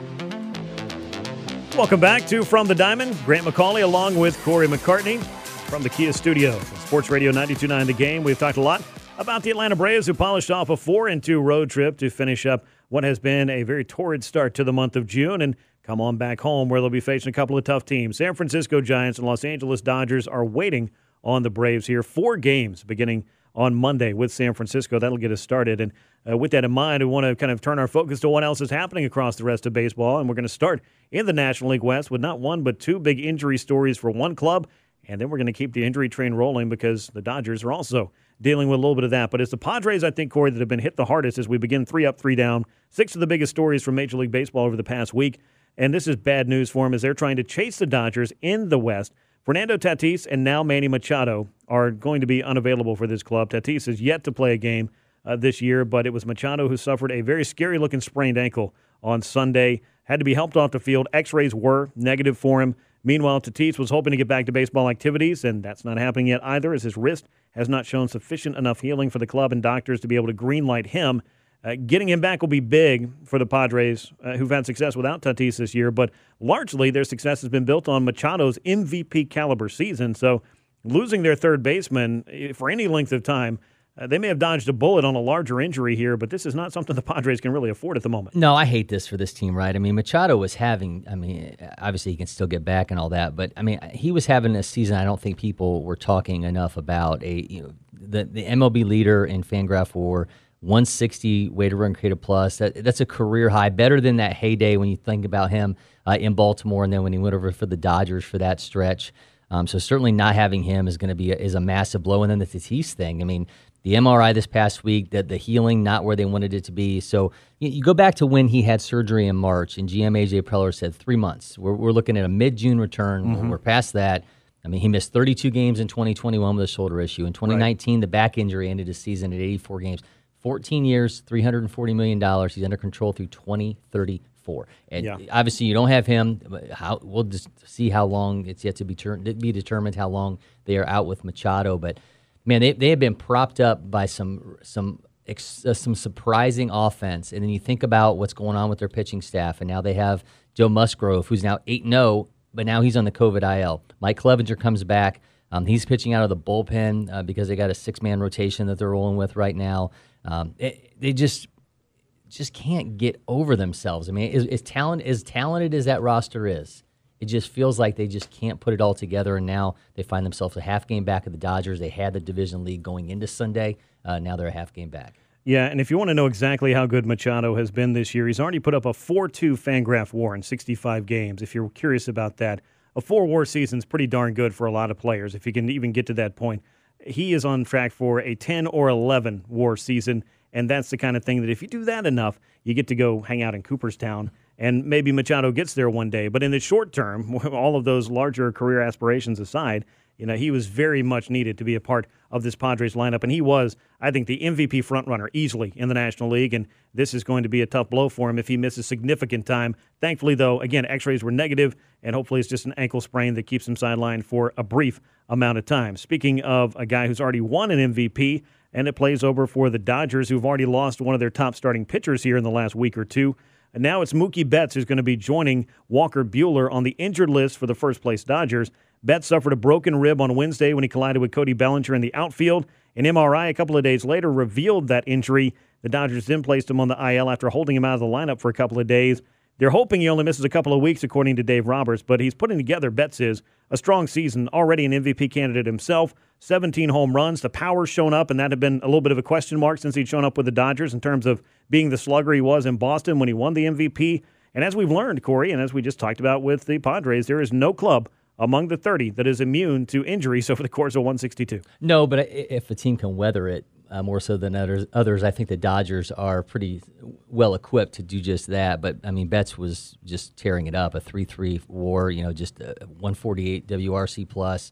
Speaker 4: Welcome back to From the Diamond. Grant McAuley along with Corey McCartney from the Kia Studios. Sports Radio 92.9 The Game. We've talked a lot about the Atlanta Braves who polished off a 4 and 2 road trip to finish up what has been a very torrid start to the month of June and come on back home where they'll be facing a couple of tough teams. San Francisco Giants and Los Angeles Dodgers are waiting on the Braves here. Four games beginning on Monday with San Francisco. That'll get us started. And uh, with that in mind, we want to kind of turn our focus to what else is happening across the rest of baseball. And we're going to start in the National League West with not one, but two big injury stories for one club. And then we're going to keep the injury train rolling because the Dodgers are also dealing with a little bit of that. But it's the Padres, I think, Corey, that have been hit the hardest as we begin three up, three down. Six of the biggest stories from Major League Baseball over the past week. And this is bad news for them as they're trying to chase the Dodgers in the West. Fernando Tatis and now Manny Machado are going to be unavailable for this club. Tatis is yet to play a game uh, this year, but it was Machado who suffered a very scary looking sprained ankle on Sunday. Had to be helped off the field. X rays were negative for him. Meanwhile, Tatis was hoping to get back to baseball activities, and that's not happening yet either, as his wrist has not shown sufficient enough healing for the club and doctors to be able to greenlight him. Uh, getting him back will be big for the Padres, uh, who've had success without Tatis this year, but largely their success has been built on Machado's MVP caliber season. So losing their third baseman eh, for any length of time, uh, they may have dodged a bullet on a larger injury here, but this is not something the Padres can really afford at the moment.
Speaker 5: No, I hate this for this team, right? I mean, Machado was having, I mean, obviously he can still get back and all that, but I mean, he was having a season I don't think people were talking enough about. A, you know, the, the MLB leader in Fangraph WAR, 160 weighted run created plus. That, that's a career high, better than that heyday when you think about him uh, in Baltimore and then when he went over for the Dodgers for that stretch. Um, so certainly not having him is going to be a, is a massive blow. And then the Tatis thing. I mean, the MRI this past week, that the healing not where they wanted it to be. So you, you go back to when he had surgery in March, and GM AJ Preller said three months. We're, we're looking at a mid June return. We're past that. I mean, he missed 32 games in 2021 with a shoulder issue. In 2019, the back injury ended his season at 84 games. 14 years, $340 million. He's under control through 2034. And
Speaker 4: Yeah.
Speaker 5: obviously, you don't have him. How we'll just see how long it's yet to be, ter- be determined how long they are out with Machado. But man, they, they have been propped up by some some ex, uh, some surprising offense. And then you think about what's going on with their pitching staff, and now they have Joe Musgrove, who's now 8 0, but now he's on the COVID IL. Mike Clevinger comes back. Um, he's pitching out of the bullpen uh, because they got a six man rotation that they're rolling with right now. Um, it, they just just can't get over themselves. I mean, as, as talent as talented as that roster is, it just feels like they just can't put it all together. And now they find themselves a half game back of the Dodgers. They had the division lead going into Sunday. Uh, now they're a half game back.
Speaker 4: Yeah, and if you want to know exactly how good Machado has been this year, he's already put up a 4 2 Fangraph war in 65 games. If you're curious about that, a four war season is pretty darn good for a lot of players, if you can even get to that point. He is on track for a 10 or 11 war season, and that's the kind of thing that if you do that enough, you get to go hang out in Cooperstown. And maybe Machado gets there one day. But in the short term, all of those larger career aspirations aside, you know, he was very much needed to be a part of this Padres lineup, and he was, I think, the MVP frontrunner easily in the National League. And this is going to be a tough blow for him if he misses significant time. Thankfully, though, again, X-rays were negative, and hopefully it's just an ankle sprain that keeps him sidelined for a brief amount of time. Speaking of a guy who's already won an MVP, and it plays over for the Dodgers, who've already lost one of their top starting pitchers here in the last week or two. And now it's Mookie Betts who's going to be joining Walker Buehler on the injured list for the first place Dodgers. Betts suffered a broken rib on Wednesday when he collided with Cody Bellinger in the outfield. An MRI a couple of days later revealed that injury. The Dodgers then placed him on the IL after holding him out of the lineup for a couple of days. They're hoping he only misses a couple of weeks, according to Dave Roberts, but he's putting together, Betts is, a strong season, already an MVP candidate himself. 17 home runs. The power's shown up, and that had been a little bit of a question mark since he'd shown up with the Dodgers in terms of being the slugger he was in Boston when he won the MVP. And as we've learned, Corey, and as we just talked about with the Padres, there is no club among the 30 that is immune to injuries over the course of 162.
Speaker 5: No, but if a team can weather it uh, more so than others, others, I think the Dodgers are pretty well equipped to do just that. But I mean, Betts was just tearing it up, a 3-3 WAR, you know, just a 148 WRC plus.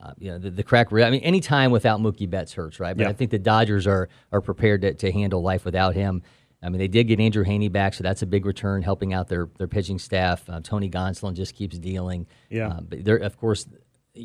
Speaker 5: Uh, you know the, the crack. I mean, any time without Mookie Betts hurts, right? But
Speaker 4: Yeah.
Speaker 5: I think the Dodgers are are prepared to, to handle life without him. I mean, they did get Andrew Heaney back, so that's a big return, helping out their their pitching staff. Uh, Tony Gonsolin just keeps dealing.
Speaker 4: Yeah.
Speaker 5: Uh, but they're of course.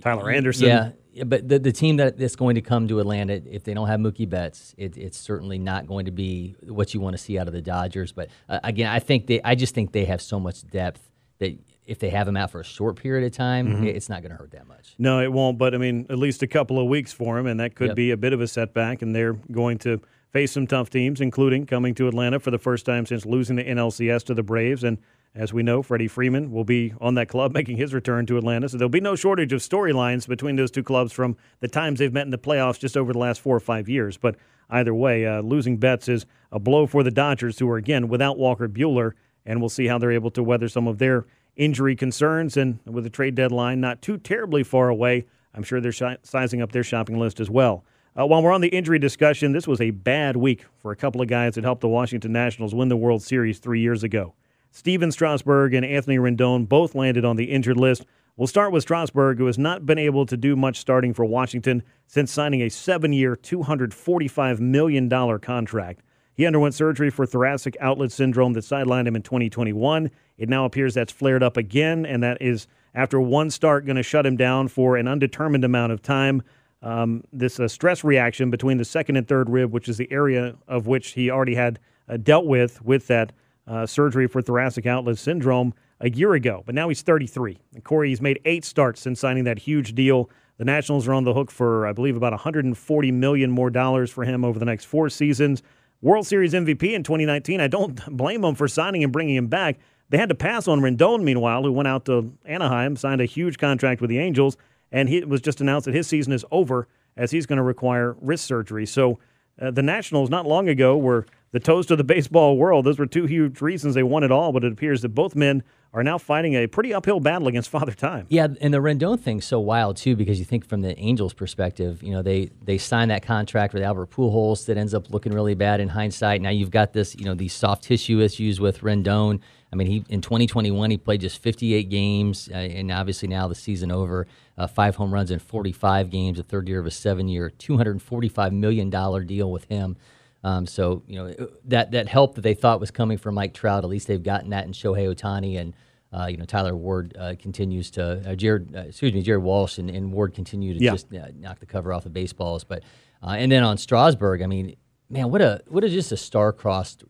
Speaker 4: Tyler Anderson.
Speaker 5: Yeah, yeah, but the, the team that, that's going to come to Atlanta, if they don't have Mookie Betts, it, it's certainly not going to be what you want to see out of the Dodgers. But uh, again, I think they, I just think they have so much depth that if they have him out for a short period of time,
Speaker 4: Mm-hmm.
Speaker 5: it's not going to hurt that much.
Speaker 4: No, it won't. But I mean, at least a couple of weeks for him, and that could
Speaker 5: Yep.
Speaker 4: be a bit of a setback. And they're going to face some tough teams, including coming to Atlanta for the first time since losing the NLCS to the Braves. And as we know, Freddie Freeman will be on that club making his return to Atlanta. So there'll be no shortage of storylines between those two clubs from the times they've met in the playoffs just over the last four or five years. But either way, uh, losing Betts is a blow for the Dodgers, who are again without Walker Buehler, and we'll see how they're able to weather some of their injury concerns. And with the trade deadline not too terribly far away, I'm sure they're sizing up their shopping list as well. Uh, while we're on the injury discussion, this was a bad week for a couple of guys that helped the Washington Nationals win the World Series three years ago. Stephen Strasburg and Anthony Rendon both landed on the injured list. We'll start with Strasburg, who has not been able to do much starting for Washington since signing a seven year, $245 million contract. He underwent surgery for thoracic outlet syndrome that sidelined him in 2021. It now appears that's flared up again, and that is, after one start, going to shut him down for an undetermined amount of time. Um, this uh, stress reaction between the second and third rib, which is the area of which he already had uh, dealt with with that uh, surgery for thoracic outlet syndrome a year ago. But now he's 33. And Corey, he's made eight starts since signing that huge deal. The Nationals are on the hook for, I believe, about 140 million more dollars for him over the next four seasons. World Series MVP in 2019. I don't blame them for signing and bringing him back. They had to pass on Rendon, meanwhile, who went out to Anaheim, signed a huge contract with the Angels, and he, was just announced that his season is over as he's going to require wrist surgery. So uh, the Nationals, not long ago, were the toast of the baseball world. Those were two huge reasons they won it all, but it appears that both men are now fighting a pretty uphill battle against Father Time.
Speaker 5: Yeah, and the Rendon thing's so wild too because you think from the Angels' perspective, you know, they they signed that contract with Albert Pujols that ends up looking really bad in hindsight. Now you've got this, you know, these soft tissue issues with Rendon. I mean, he in 2021 he played just 58 games, uh, and obviously now the season over, uh, five home runs in 45 games, a third year of a seven-year, 245 million dollar deal with him. Um, so you know that that help that they thought was coming from Mike Trout, at least they've gotten that in Shohei Ohtani and. Uh, you know, Tyler Ward uh, continues to uh, Jared, uh, excuse me, Jared Walsh and, and Ward continue to
Speaker 4: Yeah.
Speaker 5: just uh, knock the cover off the baseballs. But uh, and then on Strasburg, I mean, man, what a what a just a star-crossed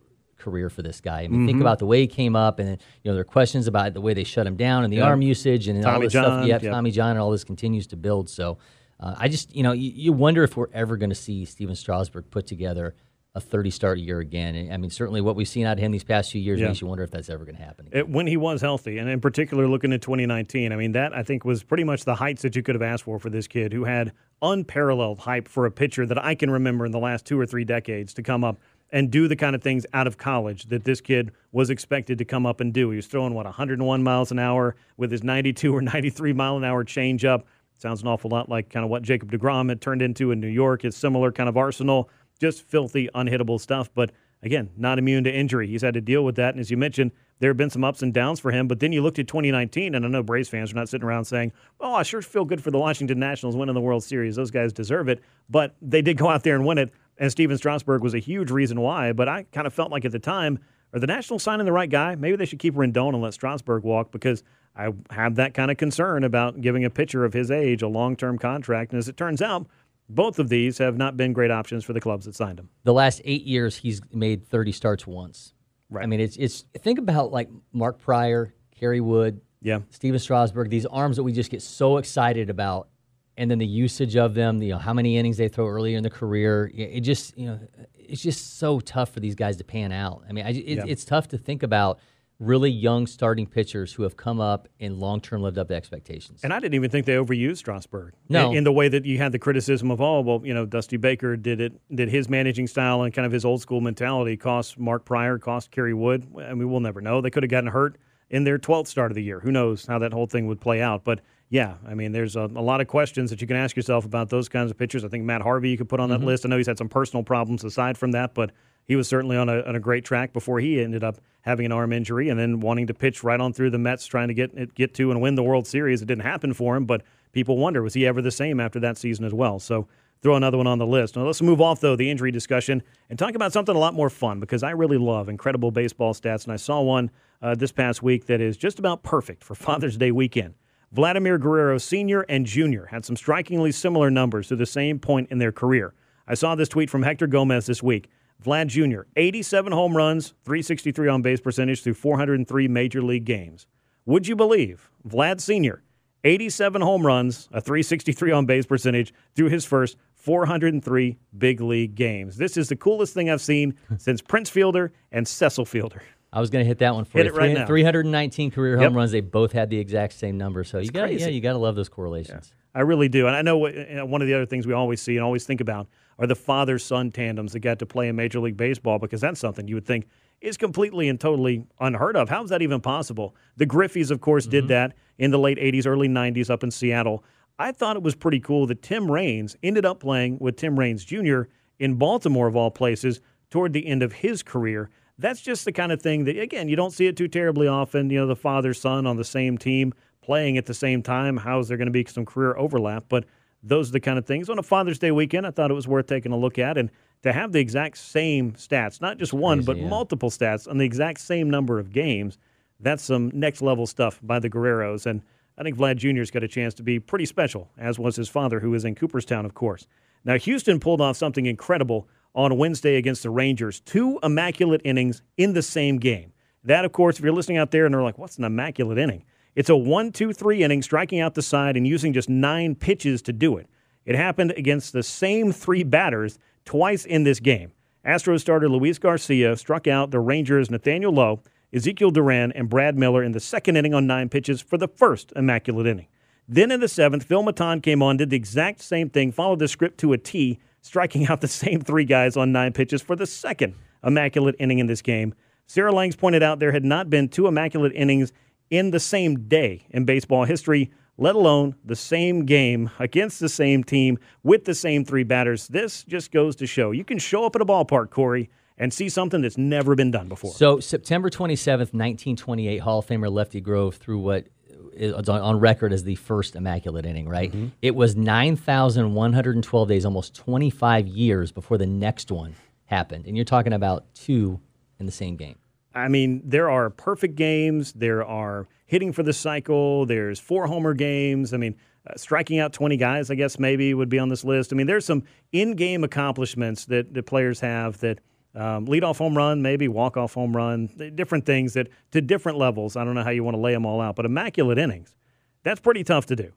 Speaker 5: career for this guy. I mean,
Speaker 4: Mm-hmm.
Speaker 5: think about the way he came up, and you know, there are questions about the way they shut him down and the
Speaker 4: Yeah.
Speaker 5: arm usage and all this
Speaker 4: John,
Speaker 5: stuff. Yeah,
Speaker 4: yep.
Speaker 5: Tommy John and all this continues to build. So uh, I just, you know, you, you wonder if we're ever going to see Stephen Strasburg put together a 30 start a year again. And, I mean, certainly what we've seen out of him these past few years
Speaker 4: Yeah.
Speaker 5: makes you wonder if that's ever going to happen. Again.
Speaker 4: It, when he was healthy, and in particular looking at 2019, I mean, that I think was pretty much the heights that you could have asked for for this kid who had unparalleled hype for a pitcher that I can remember in the last two or three decades to come up and do the kind of things out of college that this kid was expected to come up and do. He was throwing, what, 101 miles an hour with his 92 or 93 mile an hour changeup. Sounds an awful lot like kind of what Jacob DeGrom had turned into in New York, his similar kind of arsenal, just filthy, unhittable stuff. But again, not immune to injury. He's had to deal with that. And as you mentioned, there have been some ups and downs for him. But then you looked at 2019, and I know Braves fans are not sitting around saying, oh, I sure feel good for the Washington Nationals winning the World Series. Those guys deserve it. But they did go out there and win it. And Stephen Strasburg was a huge reason why. But I kind of felt like at the time, are the Nationals signing the right guy? Maybe they should keep Rendon and let Strasburg walk because I have that kind of concern about giving a pitcher of his age a long term contract. And as it turns out, both of these have not been great options for the clubs that signed him.
Speaker 5: the last eight years he's made 30 starts once.
Speaker 4: Right.
Speaker 5: I mean, it's it's think about like Mark Prior, Kerry Wood,
Speaker 4: Yeah.
Speaker 5: Steven Strasburg, these arms that we just get so excited about, and then the usage of them, you know, how many innings they throw earlier in the career. It just, you know, it's just so tough for these guys to pan out. I mean, I, it,
Speaker 4: Yeah.
Speaker 5: it's tough to think about really young starting pitchers who have come up and long term lived up to expectations.
Speaker 4: And I didn't even think they overused Strasburg.
Speaker 5: No.
Speaker 4: In, in the way that you had the criticism of, oh, well, you know, Dusty Baker did it, did his managing style and kind of his old school mentality cost Mark Prior, cost Kerry Wood. I mean, we'll never know. They could have gotten hurt in their 12th start of the year. Who knows how that whole thing would play out. But yeah, I mean, there's a, a lot of questions that you can ask yourself about those kinds of pitchers. I think Matt Harvey you could put on that list. I know he's had some personal problems aside from that, but he was certainly on a, on a great track before he ended up having an arm injury and then wanting to pitch right on through the Mets, trying to get get to and win the World Series. It didn't happen for him, but people wonder was he ever the same after that season as well. So throw another one on the list. Now let's move off though the injury discussion and talk about something a lot more fun because I really love incredible baseball stats, and I saw one uh, this past week that is just about perfect for Father's Day weekend. Vladimir Guerrero Sr. and Jr. had some strikingly similar numbers to the same point in their career. I saw this tweet from Hector Gomez this week. Vlad Jr., 87 home runs, 363 on base percentage through 403 major league games. Would you believe Vlad Sr., 87 home runs, a 363 on base percentage through his first 403 big league games? This is the coolest thing I've seen since Prince Fielder and Cecil Fielder.
Speaker 5: I was going to hit that one for
Speaker 4: Hit
Speaker 5: you.
Speaker 4: it right now.
Speaker 5: 319 career
Speaker 4: Yep.
Speaker 5: home runs. They both had the exact same number. So you got yeah, you got to love those correlations.
Speaker 4: I really do. And I know what, you know, one of the other things we always see and always think about are the father son tandems that got to play in Major League Baseball because that's something you would think is completely and totally unheard of. How is that even possible? The Griffeys, of course, did mm-hmm. that in the late 80s, early 90s up in Seattle. I thought it was pretty cool that Tim Raines ended up playing with Tim Raines Jr. in Baltimore, of all places, toward the end of his career. That's just the kind of thing that, again, you don't see it too terribly often. You know, the father son on the same team playing at the same time. How is there going to be some career overlap? But those are the kind of things. On a Father's Day weekend, I thought it was worth taking a look at. And to have the exact same stats, not just one,
Speaker 5: Crazy,
Speaker 4: but
Speaker 5: yeah.
Speaker 4: multiple stats on the exact same number of games, that's some next level stuff by the Guerreros. And I think Vlad Jr.'s got a chance to be pretty special, as was his father, who was in Cooperstown, of course. Now, Houston pulled off something incredible on Wednesday against the Rangers two immaculate innings in the same game. That, of course, if you're listening out there and they're like, what's an immaculate inning? It's a one, two, three inning, striking out the side and using just nine pitches to do it. It happened against the same three batters twice in this game. Astros starter Luis Garcia struck out the Rangers' Nathaniel Lowe, Ezekiel Duran, and Brad Miller in the second inning on nine pitches for the first immaculate inning. Then in the seventh, Phil Maton came on, did the exact same thing, followed the script to a T, striking out the same three guys on nine pitches for the second immaculate inning in this game. Sarah Langs pointed out there had not been two immaculate innings in the same day in baseball history, let alone the same game against the same team with the same three batters. This just goes to show you can show up at a ballpark, Corey, and see something that's never been done before.
Speaker 5: So September 27th, 1928, Hall of Famer Lefty Grove threw what is on- on record as the first immaculate inning, right?
Speaker 4: Mm-hmm.
Speaker 5: It was 9,112 days, almost 25 years before the next one happened. And you're talking about two in the same game.
Speaker 4: I mean, there are perfect games. There are hitting for the cycle. There's four homer games. I mean, uh, striking out 20 guys, I guess maybe would be on this list. I mean, there's some in-game accomplishments that the players have that um, lead-off home run, maybe walk-off home run, different things that to different levels. I don't know how you want to lay them all out, but immaculate innings, that's pretty tough to do.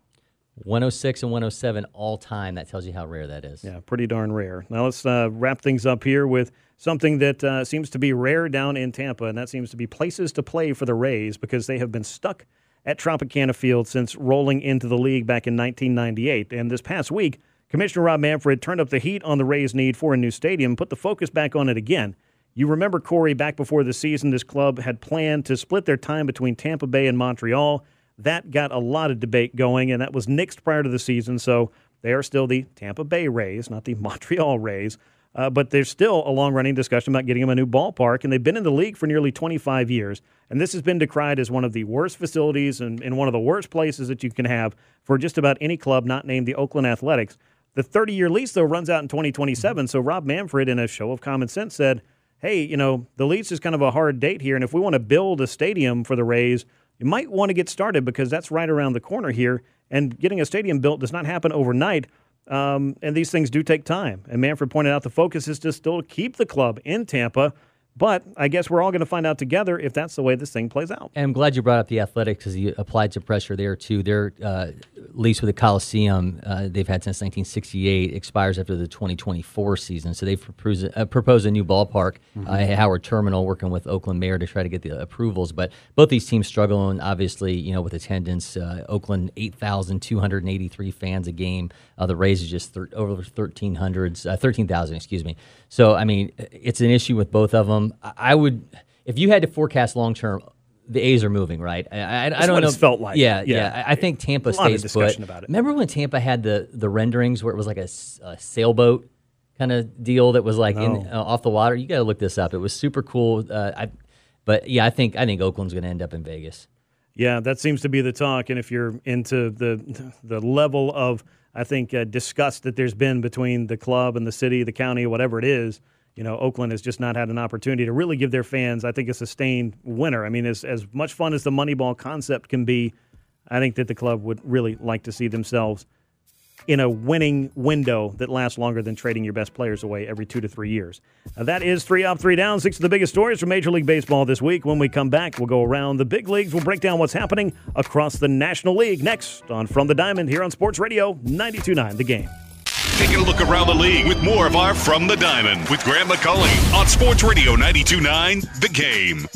Speaker 5: 106 and 107 all time. That tells you how rare that is.
Speaker 4: Yeah, pretty darn rare. Now let's uh, wrap things up here with something that uh, seems to be rare down in Tampa, and that seems to be places to play for the Rays because they have been stuck at Tropicana Field since rolling into the league back in 1998. And this past week, Commissioner Rob Manfred turned up the heat on the Rays' need for a new stadium, put the focus back on it again. You remember, Corey, back before the season, this club had planned to split their time between Tampa Bay and Montreal. That got a lot of debate going, and that was nixed prior to the season. So they are still the Tampa Bay Rays, not the Montreal Rays. Uh, but there's still a long running discussion about getting them a new ballpark, and they've been in the league for nearly 25 years. And this has been decried as one of the worst facilities and, and one of the worst places that you can have for just about any club not named the Oakland Athletics. The 30 year lease, though, runs out in 2027. So Rob Manfred, in a show of common sense, said, hey, you know, the lease is kind of a hard date here. And if we want to build a stadium for the Rays, you might want to get started because that's right around the corner here. And getting a stadium built does not happen overnight. Um, and these things do take time. And Manfred pointed out the focus is to still keep the club in Tampa. But I guess we're all going to find out together if that's the way this thing plays out.
Speaker 5: And I'm glad you brought up the athletics because you applied some pressure there too. Their uh, lease with the Coliseum uh, they've had since 1968 expires after the 2024 season. So they've proposed, uh, proposed a new ballpark mm-hmm. at Howard Terminal, working with Oakland Mayor to try to get the approvals. But both these teams struggling, obviously, you know, with attendance. Uh, Oakland 8,283 fans a game. Uh, the Rays is just thir- over 1,300, 13,000, excuse me. So I mean, it's an issue with both of them. I would, if you had to forecast long term, the A's are moving, right? I, I, I don't know.
Speaker 4: felt like.
Speaker 5: Yeah, yeah. yeah. I think Tampa stays put. About it. Remember when Tampa had the the renderings where it was like a, a sailboat kind of deal that was like no. in, uh, off the water? You got to look this up. It was super cool. Uh, I, but yeah, I think I think Oakland's going to end up in Vegas.
Speaker 4: Yeah, that seems to be the talk. And if you're into the the level of I think uh, disgust that there's been between the club and the city, the county, whatever it is you know, Oakland has just not had an opportunity to really give their fans, I think, a sustained winner. I mean, as, as much fun as the Moneyball concept can be, I think that the club would really like to see themselves in a winning window that lasts longer than trading your best players away every two to three years. Now, that is three up, three down, six of the biggest stories from Major League Baseball this week. When we come back, we'll go around the big leagues. We'll break down what's happening across the National League next on From the Diamond here on Sports Radio 92.9 The Game.
Speaker 3: Taking a look around the league with more of our From the Diamond with Grant McAuley on Sports Radio 92.9 The Game.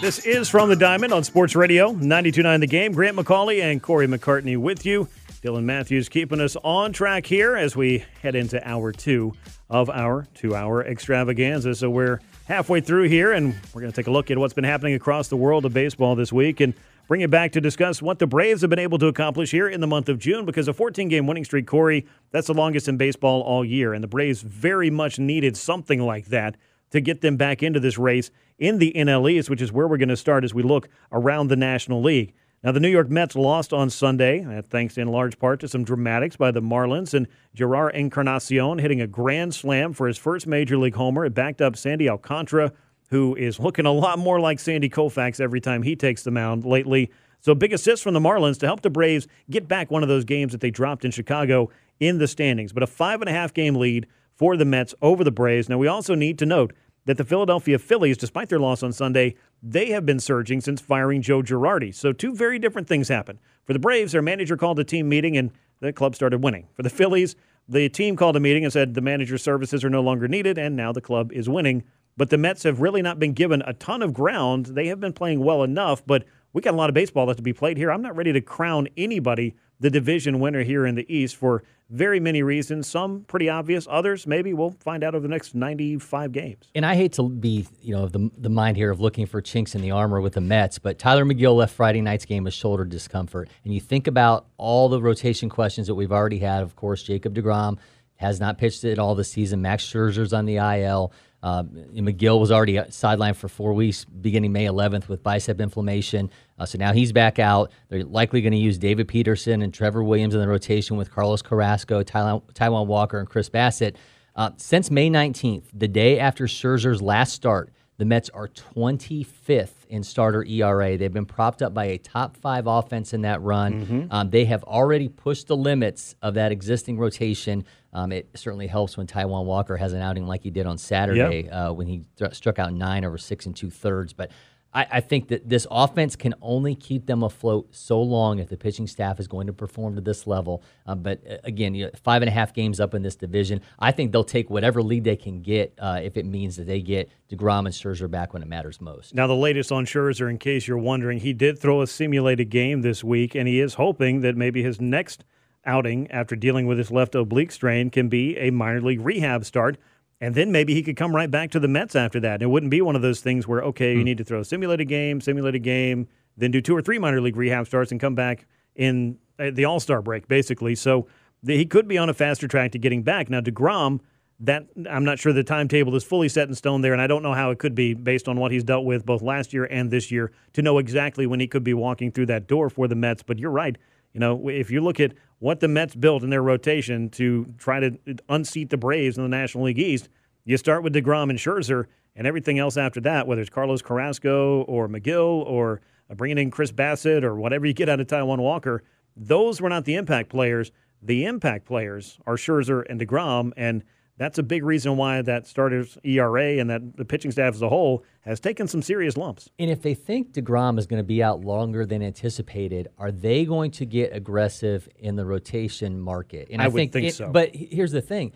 Speaker 4: This is From the Diamond on Sports Radio 92.9 The Game. Grant McAuley and Corey McCartney with you. Dylan Matthews keeping us on track here as we head into hour two of our two hour extravaganza. So we're halfway through here, and we're going to take a look at what's been happening across the world of baseball this week. And bring it back to discuss what the Braves have been able to accomplish here in the month of June because a 14 game winning streak, Corey, that's the longest in baseball all year. And the Braves very much needed something like that to get them back into this race in the NL East, which is where we're going to start as we look around the National League. Now, the New York Mets lost on Sunday, uh, thanks in large part to some dramatics by the Marlins and Jerar Encarnacion hitting a grand slam for his first major league homer. It backed up Sandy Alcantara who is looking a lot more like Sandy Koufax every time he takes the mound lately. So big assist from the Marlins to help the Braves get back one of those games that they dropped in Chicago in the standings. But a five and a half game lead for the Mets over the Braves. Now we also need to note that the Philadelphia Phillies, despite their loss on Sunday, they have been surging since firing Joe Girardi. So two very different things happened. For the Braves, their manager called a team meeting and the club started winning. For the Phillies, the team called a meeting and said the manager's services are no longer needed, and now the club is winning. But the Mets have really not been given a ton of ground. They have been playing well enough, but we got a lot of baseball left to be played here. I'm not ready to crown anybody the division winner here in the East for very many reasons. Some pretty obvious, others maybe we'll find out over the next 95 games.
Speaker 5: And I hate to be, you know, the the mind here of looking for chinks in the armor with the Mets, but Tylor Megill left Friday night's game with shoulder discomfort, and you think about all the rotation questions that we've already had. Of course, Jacob Degrom has not pitched it all this season. Max Scherzer's on the IL. Uh, Megill was already sidelined for four weeks, beginning May 11th with bicep inflammation. Uh, so now he's back out. They're likely going to use David Peterson and Trevor Williams in the rotation with Carlos Carrasco, Taijuan Walker, and Chris Bassitt. Uh, since May 19th, the day after Scherzer's last start, the Mets are 25th in starter ERA. They've been propped up by a top five offense in that run. Mm-hmm. Um, they have already pushed the limits of that existing rotation. Um, it certainly helps when Taijuan Walker has an outing like he did on Saturday yep. uh, when he th- struck out nine over six and two thirds. But I, I, think that this offense can only keep them afloat so long if the pitching staff is going to perform to this level. Um, but uh, again, you know, five and a half games up in this division, I think they'll take whatever lead they can get uh, if it means that they get DeGrom and Scherzer back when it matters most.
Speaker 4: Now, the latest on Scherzer, in case you're wondering, he did throw a simulated game this week, and he is hoping that maybe his next outing after dealing with his left oblique strain can be a minor league rehab start and then maybe he could come right back to the Mets after that. And it wouldn't be one of those things where, okay, you hmm. need to throw a simulated game, simulated game, then do two or three minor league rehab starts and come back in uh, the All Star break, basically. So the, he could be on a faster track to getting back. Now, DeGrom, that I'm not sure the timetable is fully set in stone there, and I don't know how it could be based on what he's dealt with both last year and this year to know exactly when he could be walking through that door for the Mets. But you're right. You know, if you look at what the Mets built in their rotation to try to unseat the Braves in the National League East, you start with DeGrom and Scherzer, and everything else after that, whether it's Carlos Carrasco or Megill or bringing in Chris Bassitt or whatever you get out of Taijuan Walker, those were not the impact players. The impact players are Scherzer and DeGrom, and that's a big reason why that starter's ERA and that the pitching staff as a whole has taken some serious lumps.
Speaker 5: And if they think DeGrom is going to be out longer than anticipated, are they going to get aggressive in the rotation market? And
Speaker 4: I would think
Speaker 5: it-
Speaker 4: so.
Speaker 5: But here's the thing.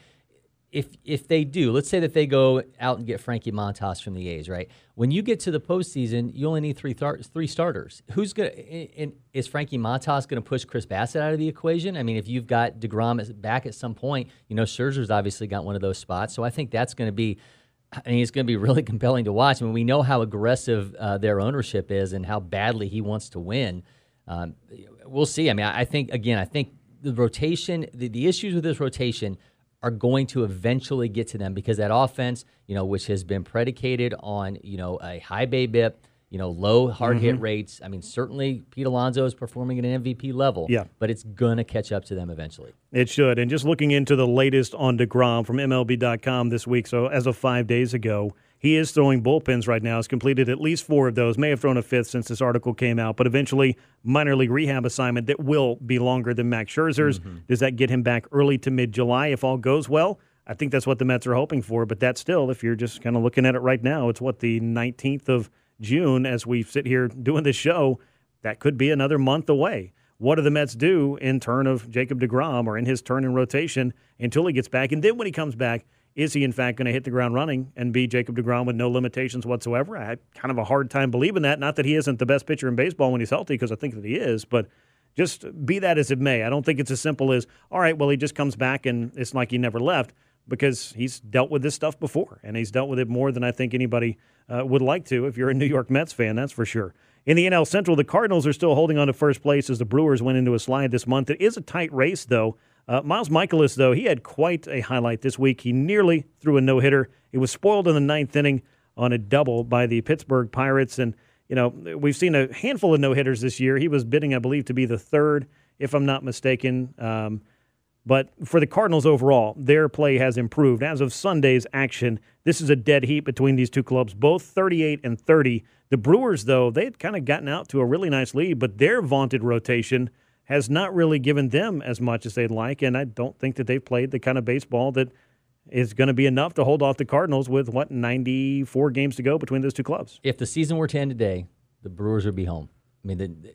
Speaker 5: If if they do, let's say that they go out and get Frankie Montas from the A's, right? When you get to the postseason, you only need three thar- three starters. Who's gonna? And is Frankie Montas to push Chris Bassitt out of the equation? I mean, if you've got Degrom back at some point, you know Scherzer's obviously got one of those spots. So I think that's to be. I mean, it's going to be really compelling to watch. I mean, we know how aggressive uh, their ownership is and how badly he wants to win. Um, we'll see. I mean, I I think again, I think the rotation, the, the issues with this rotation are going to eventually get to them because that offense, you know, which has been predicated on, you know, a high BABIP, you know, low hard hit mm-hmm. rates. I mean, certainly Pete Alonso is performing at an MVP level,
Speaker 4: Yeah.
Speaker 5: but it's going to catch up to them eventually.
Speaker 4: It should. And just looking into the latest on DeGrom from MLB.com this week, so as of five days ago, he is throwing bullpens right now. Has completed at least four of those. May have thrown a fifth since this article came out, but eventually minor league rehab assignment that will be longer than Max Scherzer's. Mm-hmm. Does that get him back early to mid July if all goes well? I think that's what the Mets are hoping for. But that's still, if you're just kind of looking at it right now, it's what the 19th of June as we sit here doing this show. That could be another month away. What do the Mets do in turn of Jacob DeGrom or in his turn in rotation until he gets back? And then when he comes back, is he in fact going to hit the ground running and be Jacob DeGrom with no limitations whatsoever? I had kind of a hard time believing that. Not that he isn't the best pitcher in baseball when he's healthy, because I think that he is, but just be that as it may, I don't think it's as simple as, all right, well, he just comes back and it's like he never left because he's dealt with this stuff before and he's dealt with it more than I think anybody uh, would like to if you're a New York Mets fan, that's for sure. In the NL Central, the Cardinals are still holding on to first place as the Brewers went into a slide this month. It is a tight race, though. Uh, Miles Mikolas, though, he had quite a highlight this week. He nearly threw a no hitter. It was spoiled in the ninth inning on a double by the Pittsburgh Pirates. And, you know, we've seen a handful of no hitters this year. He was bidding, I believe, to be the third, if I'm not mistaken. Um, but for the Cardinals overall, their play has improved. As of Sunday's action, this is a dead heat between these two clubs, both 38 and 30. The Brewers, though, they had kind of gotten out to a really nice lead, but their vaunted rotation has not really given them as much as they'd like. And I don't think that they've played the kind of baseball that is going to be enough to hold off the Cardinals with, what, 94 games to go between those two clubs.
Speaker 5: If the season were to end today, the Brewers would be home. I mean, the,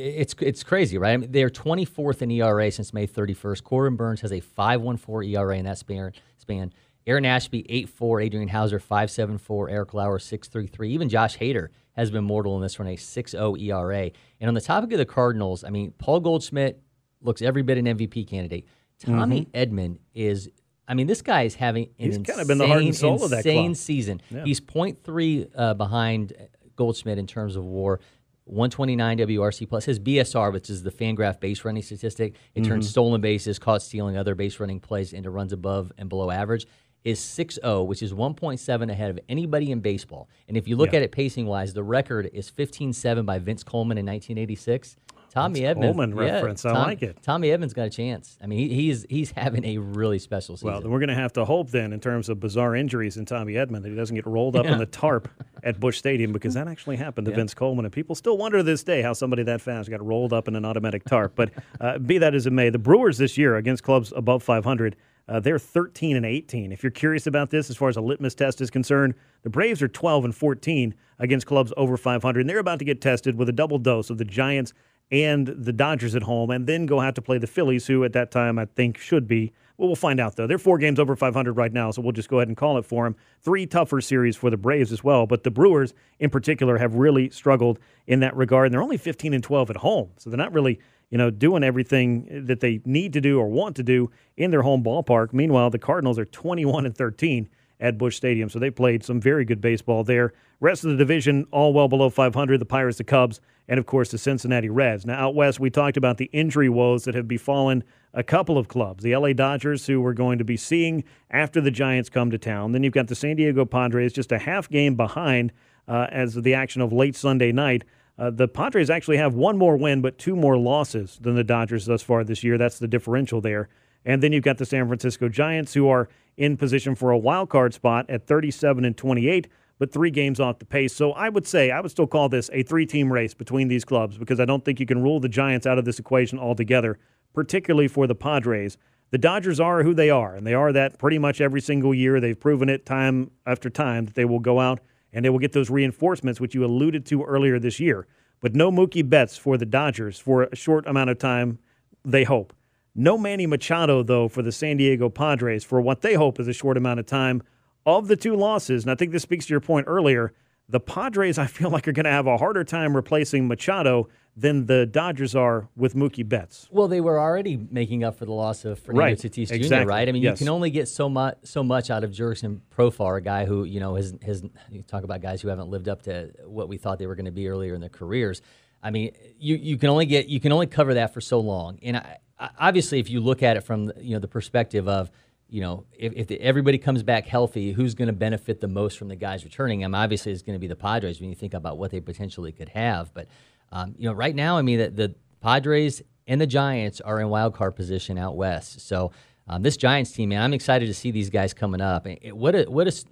Speaker 5: it's it's crazy, right? I mean, they're 24th in ERA since May 31st. Corbin Burnes has a 5.14 ERA in that span. Span. Aaron Ashby 8.4, Adrian Houser 5.74, Eric Lauer 6.33. Even Josh Hader has been mortal in this one, a 6-0 ERA. And on the topic of the Cardinals, I mean, Paul Goldschmidt looks every bit an MVP candidate. Tommy Edman is. I mean, this guy is having an
Speaker 4: He's
Speaker 5: insane,
Speaker 4: kinda been the heart and soul of that
Speaker 5: insane
Speaker 4: club.
Speaker 5: season. He's 0.3 uh, behind Goldschmidt in terms of WAR. 129 WRC plus his BSR, which is the Fangraph base running statistic, it
Speaker 4: Mm-hmm.
Speaker 5: turns stolen bases, caught stealing, other base running plays into runs above and below average. Is 6-0, which is 1.7 ahead of anybody in baseball. And if you look
Speaker 4: Yeah.
Speaker 5: at it pacing wise, the record is 15-7 by Vince Coleman in 1986. Tommy
Speaker 4: Vince
Speaker 5: Edmonds,
Speaker 4: Coleman
Speaker 5: yeah,
Speaker 4: reference. I
Speaker 5: Tom-
Speaker 4: like it.
Speaker 5: Tommy Edmonds got a chance. I mean, he, he's he's having a really special season.
Speaker 4: Well, then we're going to have to hope then, in terms of bizarre injuries in Tommy Edman, that he doesn't get rolled up in the tarp at Busch Stadium because that actually happened to Vince Coleman, and people still wonder to this day how somebody that fast got rolled up in an automatic tarp. But uh, be that as it may, the Brewers this year against clubs above 500. Uh, they're 13 and 18. If you're curious about this, as far as a litmus test is concerned, the Braves are 12 and 14 against clubs over 500, and they're about to get tested with a double dose of the Giants and the Dodgers at home, and then go out to play the Phillies, who at that time I think should be. Well, we'll find out though. They're four games over 500 right now, so we'll just go ahead and call it for them. Three tougher series for the Braves as well, but the Brewers in particular have really struggled in that regard, and they're only 15 and 12 at home, so they're not really you know doing everything that they need to do or want to do in their home ballpark. Meanwhile, the Cardinals are 21 and 13 at Busch Stadium. So they played some very good baseball there. Rest of the division, all well below 500. The Pirates, the Cubs, and of course the Cincinnati Reds. Now, out west, we talked about the injury woes that have befallen a couple of clubs. The LA Dodgers, who we're going to be seeing after the Giants come to town. Then you've got the San Diego Padres, just a half game behind uh, as the action of late Sunday night. Uh, the Padres actually have one more win, but two more losses than the Dodgers thus far this year. That's the differential there. And then you've got the San Francisco Giants, who are in position for a wild card spot at 37 and 28, but three games off the pace. So I would say I would still call this a three-team race between these clubs because I don't think you can rule the Giants out of this equation altogether, particularly for the Padres. the Dodgers are who they are, and they are that pretty much every single year. They've proven it time after time that they will go out and they will get those reinforcements, which you alluded to earlier this year. But no Mookie Betts for the Dodgers for a short amount of time, they hope. No Manny Machado, though, for the San Diego Padres for what they hope is a short amount of time. Of the two losses, and I think this speaks to your point earlier, the Padres, I feel like, are going to have a harder time replacing Machado than the Dodgers are with Mookie Betts.
Speaker 5: Well, they were already making up for the loss of Fernando
Speaker 4: Right,
Speaker 5: Tatis Jr.
Speaker 4: exactly,
Speaker 5: Right? I mean,
Speaker 4: yes.
Speaker 5: you can only get so much so much out of Jurickson Profar, a guy who you know has has you talk about guys who haven't lived up to what we thought they were going to be earlier in their careers. I mean, you you can only get you can only cover that for so long, and I, I, obviously, if you look at it from the, you know the perspective of you know, if, if the, everybody comes back healthy, who's going to benefit the most from the guys returning? I mean, obviously, it's going to be the Padres when you think about what they potentially could have. But, um, you know, right now, I mean, the, the Padres and the Giants are in wild card position out west. So um, this Giants team, man, I'm excited to see these guys coming up. And it- what a, what a,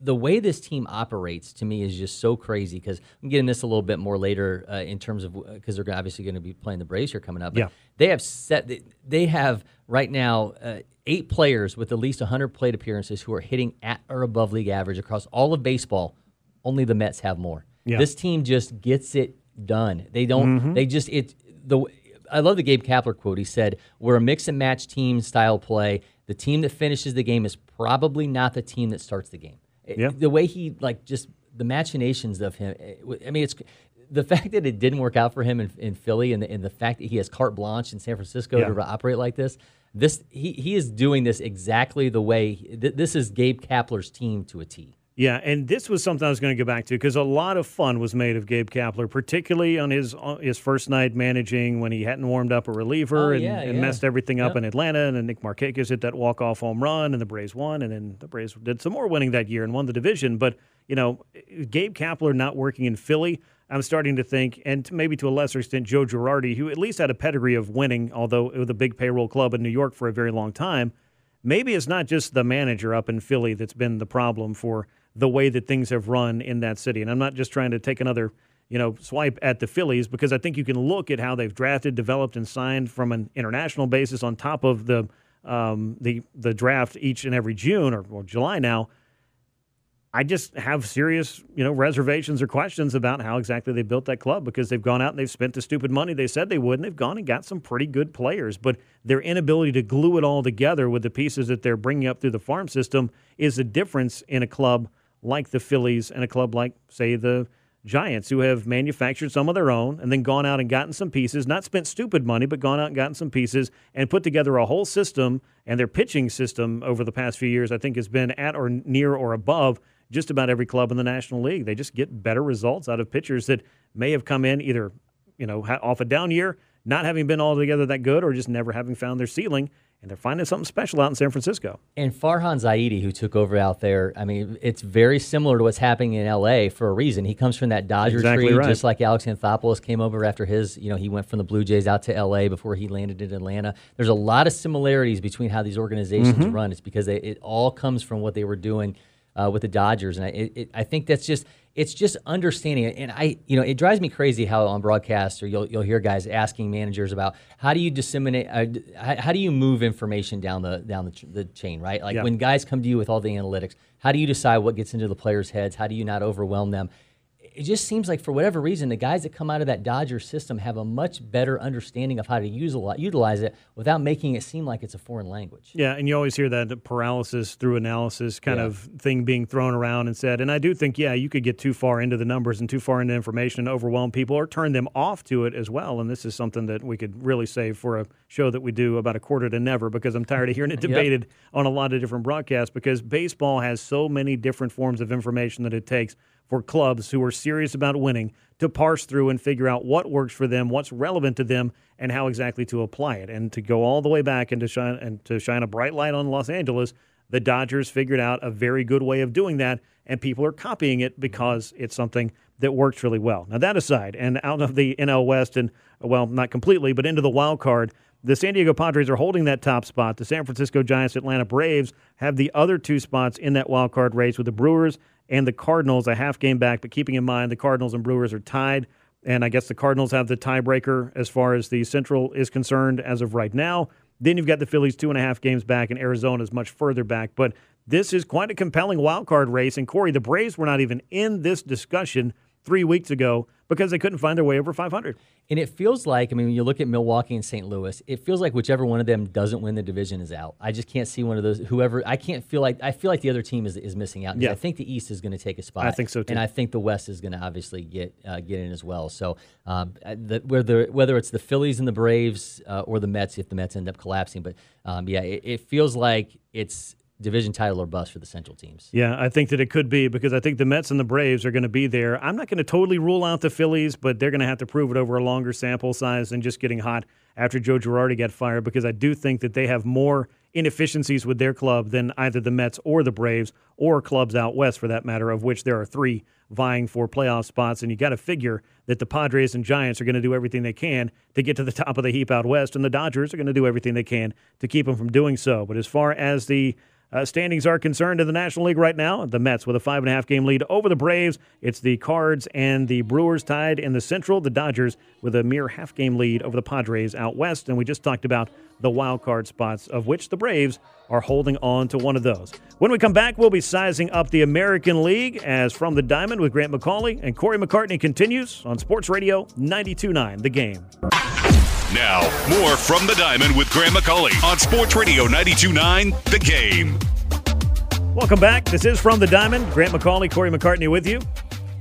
Speaker 5: the way this team operates to me is just so crazy because I'm getting this a little bit more later uh, in terms of because they're obviously going to be playing the Braves here coming up. But
Speaker 4: Yeah.
Speaker 5: they have set they- they have right now uh, eight players with at least 100 plate appearances who are hitting at or above league average across all of baseball. Only the Mets have more.
Speaker 4: Yeah.
Speaker 5: This team just gets it done. They don't. Mm-hmm. They just it the. I love the Gabe Kapler quote. He said, "We're a mix and match team style play. The team that finishes the game is probably not the team that starts the game."
Speaker 4: Yeah.
Speaker 5: The way he like just the machinations of him. I mean, it's the fact that it didn't work out for him in, in Philly, and the, and the fact that he has carte blanche in San Francisco
Speaker 4: Yeah.
Speaker 5: to operate like this. This he he is doing this exactly the way. Th- this is Gabe Kapler's team to a T.
Speaker 4: Yeah, and this was something I was going to go back to because a lot of fun was made of Gabe Kapler, particularly on his on his first night managing when he hadn't warmed up a reliever
Speaker 5: Oh,
Speaker 4: and,
Speaker 5: yeah,
Speaker 4: and
Speaker 5: yeah.
Speaker 4: messed everything up
Speaker 5: Yep.
Speaker 4: in Atlanta. And then Nick Markakis hit that walk off home run, and the Braves won, and then the Braves did some more winning that year and won the division. But you know, Gabe Kapler not working in Philly. I'm starting to think, and maybe to a lesser extent, Joe Girardi, who at least had a pedigree of winning, although it was a big payroll club in New York for a very long time maybe it's not just the manager up in Philly that's been the problem for the way that things have run in that city. And I'm not just trying to take another, you know, swipe at the Phillies because I think you can look at how they've drafted, developed, and signed from an international basis on top of the um, the the draft each and every June or, or July now. I just have serious, you know, reservations or questions about how exactly they built that club because they've gone out and they've spent the stupid money they said they would, and they've gone and got some pretty good players. But their inability to glue it all together with the pieces that they're bringing up through the farm system is a difference in a club like the Phillies and a club like, say, the Giants, who have manufactured some of their own and then gone out and gotten some pieces, not spent stupid money, but gone out and gotten some pieces and put together a whole system. And their pitching system over the past few years, I think, has been at or near or above just about every club in the National League. They just get better results out of pitchers that may have come in either, you know, off a down year, not having been altogether that good, or just never having found their ceiling. And they're finding something special out in San Francisco.
Speaker 5: And Farhan Zaidi, who took over out there, I mean, it's very similar to what's happening in LA for a reason. He comes from that Dodger
Speaker 4: Exactly
Speaker 5: tree,
Speaker 4: right.
Speaker 5: just like Alex Anthopoulos came over after his, you know, he went from the Blue Jays out to LA before he landed in Atlanta. There's a lot of similarities between how these organizations
Speaker 4: Mm-hmm.
Speaker 5: run. It's because they, it all comes from what they were doing uh, with the Dodgers, and I, it, it, I think that's just it's just understanding it. And I, you know, it drives me crazy how on broadcast or you'll you'll hear guys asking managers about how do you disseminate, uh, how, how do you move information down the down the, ch- the chain, right? Like
Speaker 4: Yeah.
Speaker 5: when guys come to you with all the analytics, how do you decide what gets into the players' heads? How do you not overwhelm them? It just seems like for whatever reason, the guys that come out of that Dodger system have a much better understanding of how to use, a lot, utilize it without making it seem like it's a foreign language.
Speaker 4: Yeah, and you always hear that paralysis through analysis kind
Speaker 5: Yeah.
Speaker 4: of thing being thrown around and said. And I do think, yeah, you could get too far into the numbers and too far into information and overwhelm people or turn them off to it as well. And this is something that we could really save for a show that we do about a quarter to never because I'm tired of hearing it debated on a lot of different broadcasts because baseball has so many different forms of information that it takes for clubs who are serious about winning to parse through and figure out what works for them, what's relevant to them, and how exactly to apply it. And to go all the way back and to shine and to shine a bright light on Los Angeles, the Dodgers figured out a very good way of doing that, and people are copying it because it's something that works really well. Now that aside, and out of the NL West, and well, not completely, but into the wild card. The San Diego Padres are holding that top spot. The San Francisco Giants, Atlanta Braves have the other two spots in that wild card race with the Brewers and the Cardinals a half game back. But keeping in mind the Cardinals and Brewers are tied, and I guess the Cardinals have the tiebreaker as far as the Central is concerned as of right now. Then you've got the Phillies two and a half games back, and Arizona is much further back. But this is quite a compelling wild card race. And Corey, the Braves were not even in this discussion three weeks ago because they couldn't find their way over 500.
Speaker 5: And it feels like, I mean, when you look at Milwaukee and St. Louis, it feels like whichever one of them doesn't win the division is out. I just can't see one of those. Whoever, I can't feel like, I feel like the other team is, is missing out.
Speaker 4: Yeah.
Speaker 5: I think the East is going to take a spot.
Speaker 4: I think so, too.
Speaker 5: And I think the West is going to obviously get uh, get in as well. So um, the, whether whether it's the Phillies and the Braves uh, or the Mets, if the Mets end up collapsing, but um, yeah, it, it feels like it's division title or bust for the Central teams.
Speaker 4: Yeah, I think that it could be because I think the Mets and the Braves are going to be there. I'm not going to totally rule out the Phillies, but they're going to have to prove it over a longer sample size than just getting hot after Joe Girardi got fired because I do think that they have more inefficiencies with their club than either the Mets or the Braves or clubs out west for that matter, of which there are three vying for playoff spots. And you got to figure that the Padres and Giants are going to do everything they can to get to the top of the heap out west, and the Dodgers are going to do everything they can to keep them from doing so. But as far as the uh, standings are concerned in the National League right now. The Mets with a five and a half game lead over the Braves. It's the Cards and the Brewers tied in the Central. The Dodgers with a mere half game lead over the Padres out west. And we just talked about the wild card spots, of which the Braves are holding on to one of those. When we come back, we'll be sizing up the American League as from the Diamond with Grant McAuley and Corey McCartney continues on Sports Radio 92.9 The Game.
Speaker 3: Now, more from the Diamond with Graham McAuley on Sports Radio 92.9 The Game.
Speaker 4: Welcome back. This is From the Diamond. Grant McAuley, Corey McCartney with you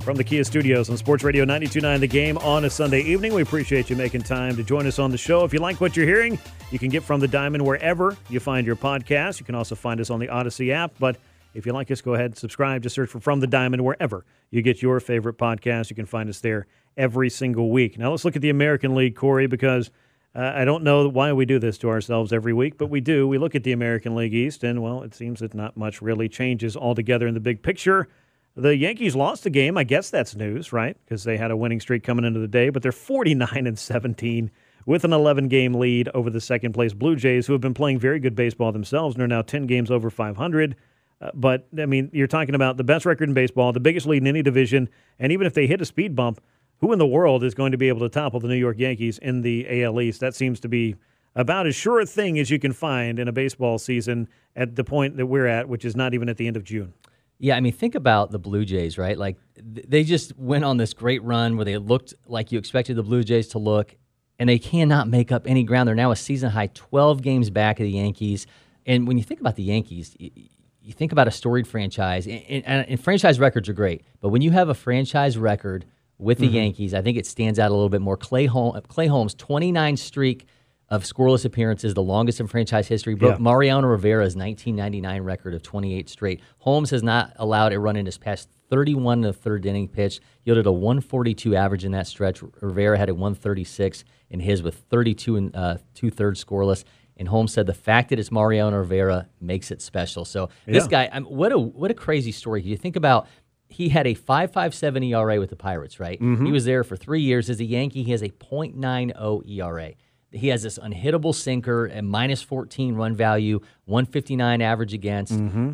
Speaker 4: from the Kia Studios on Sports Radio 92.9 The Game on a Sunday evening. We appreciate you making time to join us on the show. If you like what you're hearing, you can get From the Diamond wherever you find your podcast. You can also find us on the Odyssey app. But if you like us, go ahead and subscribe. Just search for From the Diamond wherever you get your favorite podcast. You can find us there every single week. Now let's look at the American League, Corey, because uh, I don't know why we do this to ourselves every week, but we do. We look at the American League East, and well, it seems that not much really changes altogether in the big picture. The Yankees lost a game. I guess that's news, right? Because they had a winning streak coming into the day, but they're 49 and 17 with an 11 game lead over the second place Blue Jays, who have been playing very good baseball themselves and are now 10 games over 500. Uh, but, I mean, you're talking about the best record in baseball, the biggest lead in any division, and even if they hit a speed bump, who in the world is going to be able to topple the New York Yankees in the AL East? That seems to be about as sure a thing as you can find in a baseball season at the point that we're at, which is not even at the end of June.
Speaker 5: Yeah, I mean, think about the Blue Jays, right? Like, they just went on this great run where they looked like you expected the Blue Jays to look, and they cannot make up any ground. They're now a season high 12 games back of the Yankees. And when you think about the Yankees, you think about a storied franchise, and, and, and franchise records are great, but when you have a franchise record with the Yankees, I think it stands out a little bit more. Clay, Hol- Clay Holmes, 29 streak of scoreless appearances, the longest in franchise history, broke
Speaker 4: Yeah.
Speaker 5: Mariano Rivera's 1999 record of 28 straight. Holmes has not allowed a run in his past 31 in the third inning pitch, yielded a 142 average in that stretch. Rivera had a 136 in his with 32 and uh, two thirds scoreless. And Holmes said the fact that it's Mariano Rivera makes it special. So this guy, I mean, what a what a crazy story. You think about he had a 5.57 ERA with the Pirates, right? Mm-hmm. He was there for three years as a Yankee. He has a .90 ERA. He has this unhittable sinker and minus 14 run value, 159 average against. Mm-hmm.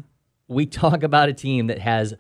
Speaker 5: We talk about a team that has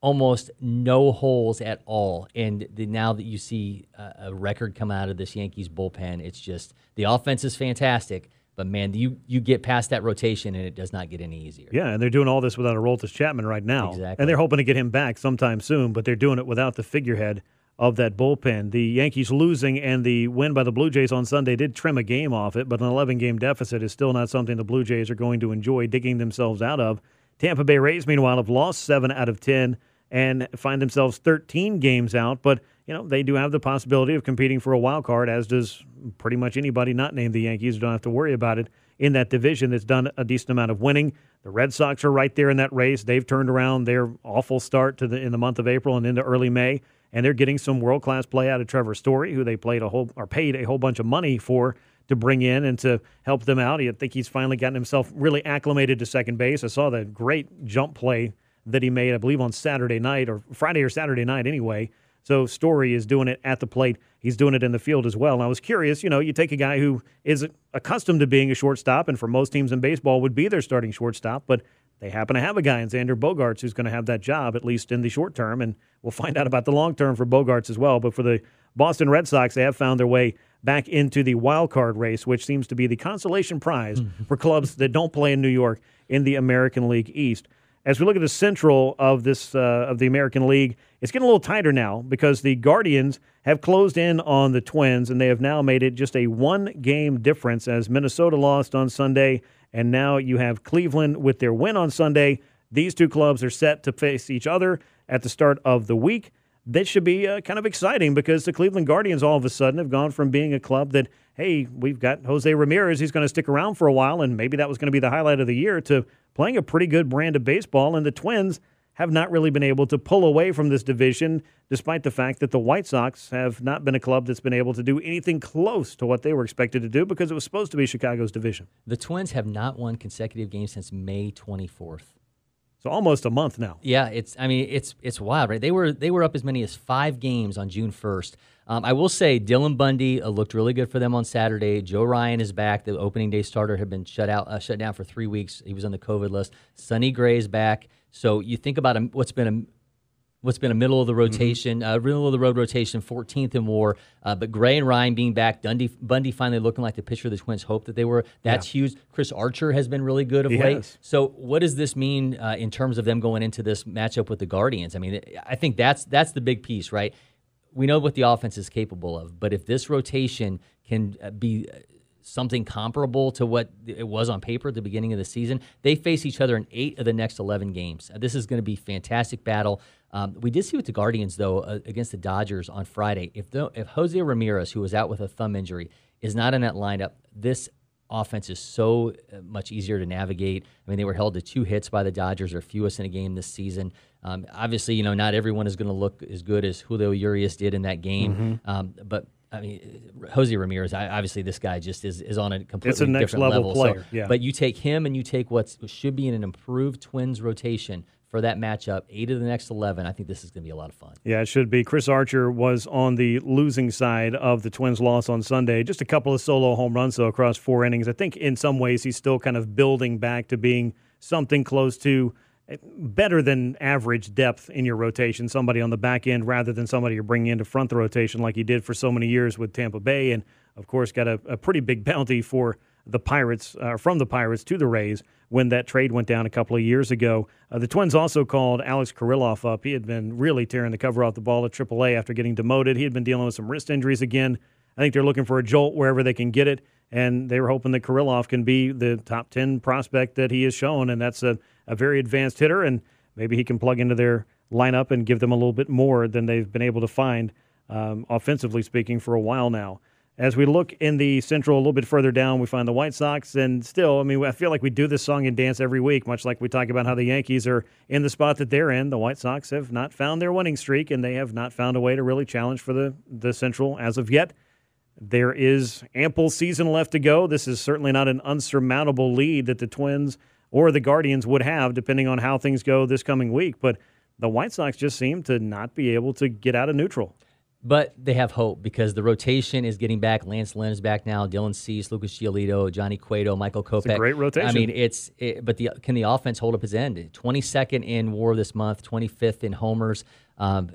Speaker 5: almost no holes at all. And the, now that you see a, a record come out of this Yankees bullpen, it's just the offense is fantastic. But man, you you get past that rotation and it does not get any easier.
Speaker 4: Yeah, and they're doing all this without Aroldis Chapman right now.
Speaker 5: Exactly.
Speaker 4: And they're hoping to get him back sometime soon, but they're doing it without the figurehead of that bullpen. The Yankees losing and the win by the Blue Jays on Sunday did trim a game off it, but an 11 game deficit is still not something the Blue Jays are going to enjoy digging themselves out of. Tampa Bay Rays, meanwhile, have lost 7 out of 10 and find themselves 13 games out, but you know, they do have the possibility of competing for a wild card, as does pretty much anybody not named the Yankees. Don't have to worry about it in that division that's done a decent amount of winning. The Red Sox are right there in that race. They've turned around their awful start to the in the month of April and into early May, and they're getting some world class play out of Trevor Story, who they played a whole or paid a whole bunch of money for to bring in and to help them out. I think he's finally gotten himself really acclimated to second base. I saw the great jump play that he made, I believe, on Saturday night or Friday or Saturday night anyway. So Story is doing it at the plate. He's doing it in the field as well. And I was curious, you know, you take a guy who is accustomed to being a shortstop and for most teams in baseball would be their starting shortstop, but they happen to have a guy in Xander Bogaerts who's going to have that job, at least in the short term. And we'll find out about the long term for Bogaerts as well. But for the Boston Red Sox, they have found their way back into the wild card race, which seems to be the consolation prize for clubs that don't play in New York in the American League East. As we look at the central of this uh, of the American League, it's getting a little tighter now because the Guardians have closed in on the Twins, and they have now made it just a one game difference as Minnesota lost on Sunday, and now you have Cleveland with their win on Sunday. These two clubs are set to face each other at the start of the week. This should be uh, kind of exciting because the Cleveland Guardians all of a sudden have gone from being a club that, hey, we've got Jose Ramirez, he's going to stick around for a while, and maybe that was going to be the highlight of the year, to playing a pretty good brand of baseball. And the Twins have not really been able to pull away from this division, despite the fact that the White Sox have not been a club that's been able to do anything close to what they were expected to do because it was supposed to be Chicago's division.
Speaker 5: The Twins have not won consecutive games since May 24th.
Speaker 4: So almost a month now.
Speaker 5: Yeah, it's. I mean, it's it's wild, right? They were they were up as many as five games on June first. Um, I will say Dylan Bundy uh, looked really good for them on Saturday. Joe Ryan is back. The opening day starter had been shut out, uh, shut down for three weeks. He was on the COVID list. Sonny Gray's back. So you think about a, what's been a what's been a middle of the rotation, uh, middle of the road rotation, 14th in WAR. Uh, but Gray and Ryan being back, Dundee, Bundy finally looking like the pitcher the Twins hoped that they were. That's huge. Chris Archer has been really good of
Speaker 4: He
Speaker 5: late.
Speaker 4: has.
Speaker 5: So what does this mean uh, in terms of them going into this matchup with the Guardians? I mean, I think that's that's the big piece, right? We know what the offense is capable of, but if this rotation can uh, be uh, something comparable to what it was on paper at the beginning of the season. They face each other in eight of the next 11 games. Uh, This is going to be fantastic battle. Um, we did see with the Guardians, though, uh, against the Dodgers on Friday. If, the, if Jose Ramirez, who was out with a thumb injury, is not in that lineup, this offense is so much easier to navigate. I mean, they were held to two hits by the Dodgers, or fewest in a game this season. Um, obviously, you know, not everyone is going to look as good as Julio Urias did in that game, um, but I mean, Jose Ramirez. I, obviously, this guy just is, is on a completely
Speaker 4: next
Speaker 5: different
Speaker 4: level
Speaker 5: So-
Speaker 4: player, yeah.
Speaker 5: But you take him and you take what should be in an improved Twins rotation for that matchup, eight of the next eleven. I think this is going to be a lot of fun.
Speaker 4: Yeah, it should be. Chris Archer was on the losing side of the Twins' loss on Sunday. Just a couple of solo home runs, though, across four innings. I think in some ways he's still kind of building back to being something close to better than average depth in your rotation. Somebody on the back end rather than somebody you're bringing into front the rotation like he did for so many years with Tampa Bay. And, of course, got a, a pretty big bounty for the Pirates, uh, from the Pirates to the Rays when that trade went down a couple of years ago. Uh, the Twins also called Alex Kirilloff up. He had been really tearing the cover off the ball at AAA after getting demoted. He had been dealing with some wrist injuries again. I think they're looking for a jolt wherever they can get it, and they were hoping that Kirilloff can be the top 10 prospect that he has shown, and that's a, a very advanced hitter, and maybe he can plug into their lineup and give them a little bit more than they've been able to find, um, offensively speaking, for a while now. As we look in the central a little bit further down, we find the White Sox, and still, I mean, I feel like we do this song and dance every week, much like we talk about how the Yankees are in the spot that they're in. The White Sox have not found their winning streak, and they have not found a way to really challenge for the, the central as of yet. There is ample season left to go. This is certainly not an unsurmountable lead that the Twins or the Guardians would have, depending on how things go this coming week. But the White Sox just seem to not be able to get out of neutral.
Speaker 5: But they have hope because the rotation is getting back. Lance Lynn is back now. Dylan Cease, Lucas Giolito, Johnny Cueto, Michael Kopech.
Speaker 4: great rotation.
Speaker 5: I mean, it's it, but the can the offense hold up its end? Twenty second in WAR this month, twenty fifth in homers. Um,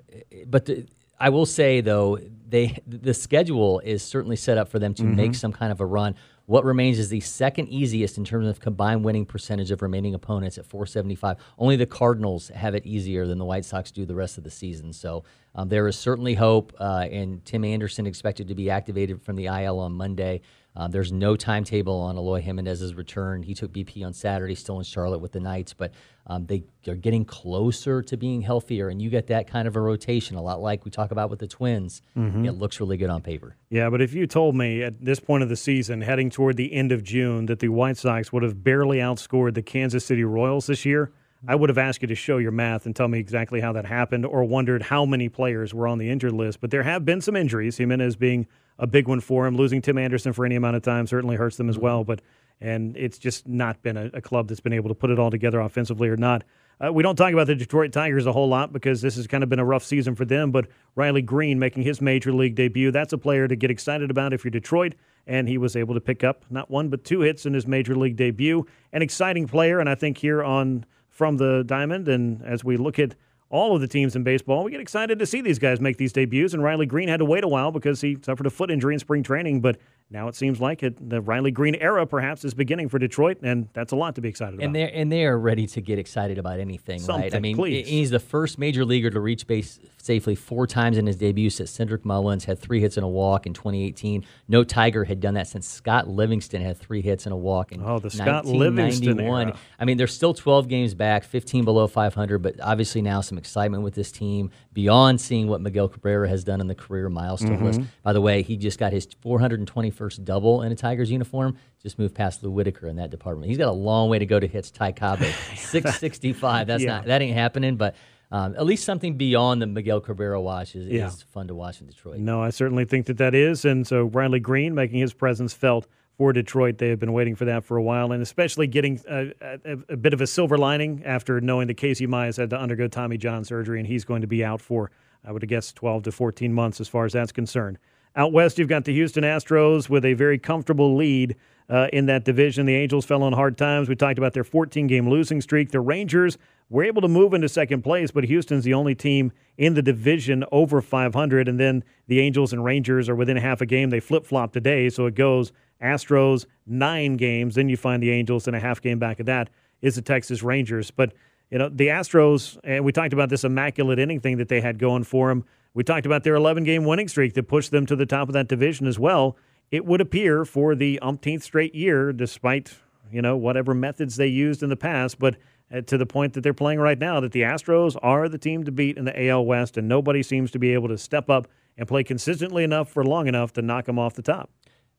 Speaker 5: but the, I will say though, they the schedule is certainly set up for them to make some kind of a run. What remains is the second easiest in terms of combined winning percentage of remaining opponents at 475. Only the Cardinals have it easier than the White Sox do the rest of the season. So um, there is certainly hope. Uh, and Tim Anderson expected to be activated from the IL on Monday. Uh, there's no timetable on Eloy Jimenez's return. He took BP on Saturday, still in Charlotte with the Knights, but um, they are getting closer to being healthier. And you get that kind of a rotation, a lot like we talk about with the Twins. It looks really good on paper.
Speaker 4: Yeah, but if you told me at this point of the season, heading toward the end of June, that the White Sox would have barely outscored the Kansas City Royals this year, I would have asked you to show your math and tell me exactly how that happened or wondered how many players were on the injured list. But there have been some injuries, Jimenez being a big one for him. Losing Tim Anderson for any amount of time certainly hurts them as well. But and it's just not been a, a club that's been able to put it all together offensively or not. Uh, we don't talk about the Detroit Tigers a whole lot because this has kind of been a rough season for them. But Riley Greene making his major league debut, that's a player to get excited about if you're Detroit. And he was able to pick up not one, but two hits in his major league debut. An exciting player. And I think here on From the Diamond, and as we look at all of the teams in baseball. We get excited to see these guys make these debuts. And Riley Greene had to wait a while because he suffered a foot injury in spring training. But now it seems like it, the Riley Greene era perhaps is beginning for Detroit, and that's a lot to be excited about.
Speaker 5: And they're and they are ready to get excited about anything,
Speaker 4: Something,
Speaker 5: right? I mean,
Speaker 4: please.
Speaker 5: he's the first major leaguer to reach base safely four times in his debut since Cedric Mullins had three hits and a walk in 2018. No Tiger had done that since Scott Livingstone had three hits and a walk in
Speaker 4: Oh, the Scott Livingstone
Speaker 5: 1991.
Speaker 4: era.
Speaker 5: I mean, they're still 12 games back, 15 below 500, but obviously now some excitement with this team beyond seeing what Miguel Cabrera has done in the career milestone list.
Speaker 4: Mm-hmm.
Speaker 5: By the way, he just got his 421st double in a Tigers uniform. Just moved past Lou Whitaker in that department. He's got a long way to go to hit Ty Cobb. 665. That's
Speaker 4: Yeah.
Speaker 5: not that ain't happening, but um, at least something beyond the Miguel Cabrera watch is,
Speaker 4: Yeah.
Speaker 5: is fun to watch in Detroit.
Speaker 4: No, I certainly think that that is. And so Riley Greene making his presence felt for Detroit. They have been waiting for that for a while, and especially getting a, a, a bit of a silver lining after knowing that Casey Mize had to undergo Tommy John surgery, and he's going to be out for, I would guess, 12 to 14 months as far as that's concerned. Out west, you've got the Houston Astros with a very comfortable lead uh, in that division. The Angels fell on hard times. We talked about their 14 game losing streak. The Rangers were able to move into second place, but Houston's the only team in the division over 500. And then the Angels and Rangers are within half a game. They flip flop today. So it goes Astros nine games. Then you find the Angels, and a half game back of that is the Texas Rangers. But you know, the Astros, and we talked about this immaculate inning thing that they had going for them. We talked about their 11 game winning streak that pushed them to the top of that division as well. It would appear for the umpteenth straight year, despite, you know, whatever methods they used in the past, but uh, to the point that they're playing right now, that the Astros are the team to beat in the AL West, and nobody seems to be able to step up and play consistently enough for long enough to knock them off the top.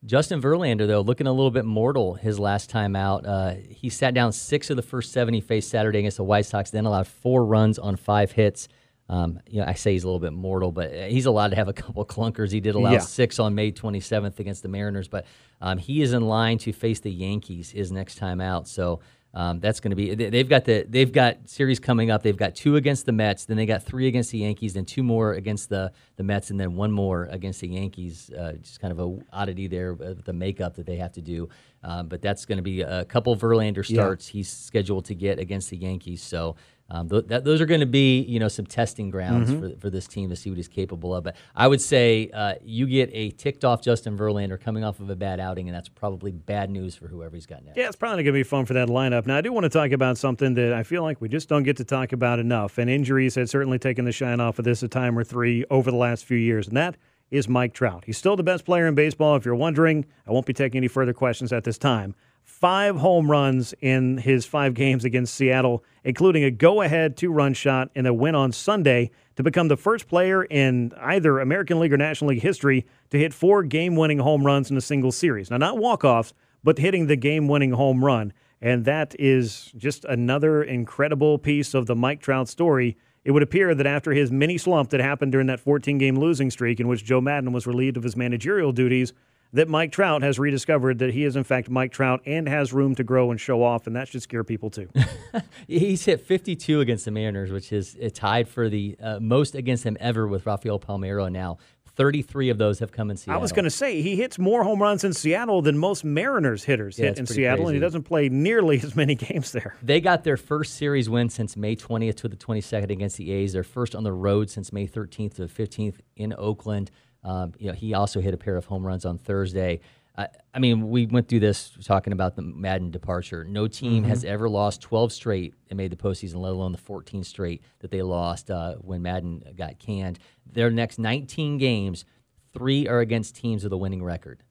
Speaker 5: Justin Verlander, though, looking a little bit mortal his last time out. Uh, he sat down six of the first seven he faced Saturday against the White Sox, then allowed four runs on five hits. Um, you know, I say he's a little bit mortal, but he's allowed to have a couple of clunkers. He did allow
Speaker 4: Yeah.
Speaker 5: six on May 27th against the Mariners, but um, he is in line to face the Yankees his next time out. So um, that's going to be. they- They've got the they've got series coming up. They've got two against the Mets, then they got three against the Yankees, then two more against the the Mets, and then one more against the Yankees. Uh, just kind of a oddity there, uh, the makeup that they have to do. Um, but that's going to be a couple Verlander starts he's scheduled to get against the Yankees. So. Um, th- that, those are going to be, you know, some testing grounds for, for this team to see what he's capable of. But I would say uh, you get a ticked off Justin Verlander coming off of a bad outing, and that's probably bad news for whoever he's got next.
Speaker 4: Yeah, it's probably going to be fun for that lineup. Now, I do want to talk about something that I feel like we just don't get to talk about enough, and injuries had certainly taken the shine off of this a time or three over the last few years, and that is Mike Trout. He's still the best player in baseball. If you're wondering, I won't be taking any further questions at this time. Five home runs in his five games against Seattle, including a go ahead two run shot and a win on Sunday to become the first player in either American League or National League history to hit four game winning home runs in a single series. Now, not walk offs, but hitting the game winning home run. And that is just another incredible piece of the Mike Trout story. It would appear that after his mini slump that happened during that 14 game losing streak in which Joe Maddon was relieved of his managerial duties, that Mike Trout has rediscovered that he is, in fact, Mike Trout and has room to grow and show off. And that should scare people, too.
Speaker 5: He's hit 52 against the Mariners, which is uh, tied for the uh, most against him ever with Rafael Palmeiro now. 33 of those have come in Seattle.
Speaker 4: I was going to say he hits more home runs in Seattle than most Mariners hitters
Speaker 5: Yeah,
Speaker 4: hit in Seattle, and he doesn't play nearly as many games there.
Speaker 5: They got their first series win since May 20th to the 22nd against the A's. Their first on the road since May 13th to the 15th in Oakland. Um, you know, he also hit a pair of home runs on Thursday. I, I mean, we went through this talking about the Maddon departure. No team
Speaker 4: Mm-hmm.
Speaker 5: has ever lost 12 straight and made the postseason, let alone the 14 straight that they lost uh, when Maddon got canned. Their next 19 games, three are against teams with a winning record.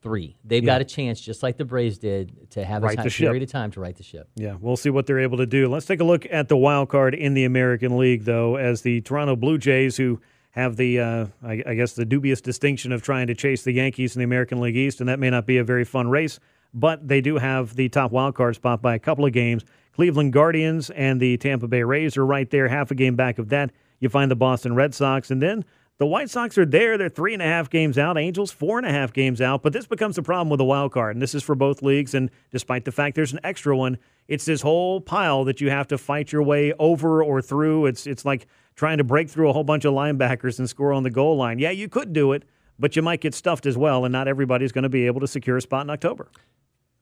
Speaker 5: Three. They've got a chance, just like the Braves did, to have
Speaker 4: Right
Speaker 5: a time, period of time to right the ship.
Speaker 4: Yeah, we'll see what they're able to do. Let's take a look at the wild card in the American League, though, as the Toronto Blue Jays, who have the, uh, I, I guess, the dubious distinction of trying to chase the Yankees in the American League East, and that may not be a very fun race, but they do have the top wild card spot by a couple of games. Cleveland Guardians and the Tampa Bay Rays are right there, half a game back of that. You find the Boston Red Sox, and then the White Sox are there. They're three and a half games out. Angels four and a half games out. But this becomes a problem with the wild card, and this is for both leagues. And despite the fact there's an extra one, it's this whole pile that you have to fight your way over or through. It's it's like trying to break through a whole bunch of linebackers and score on the goal line. Yeah, you could do it, but you might get stuffed as well, and not everybody's going to be able to secure a spot in October.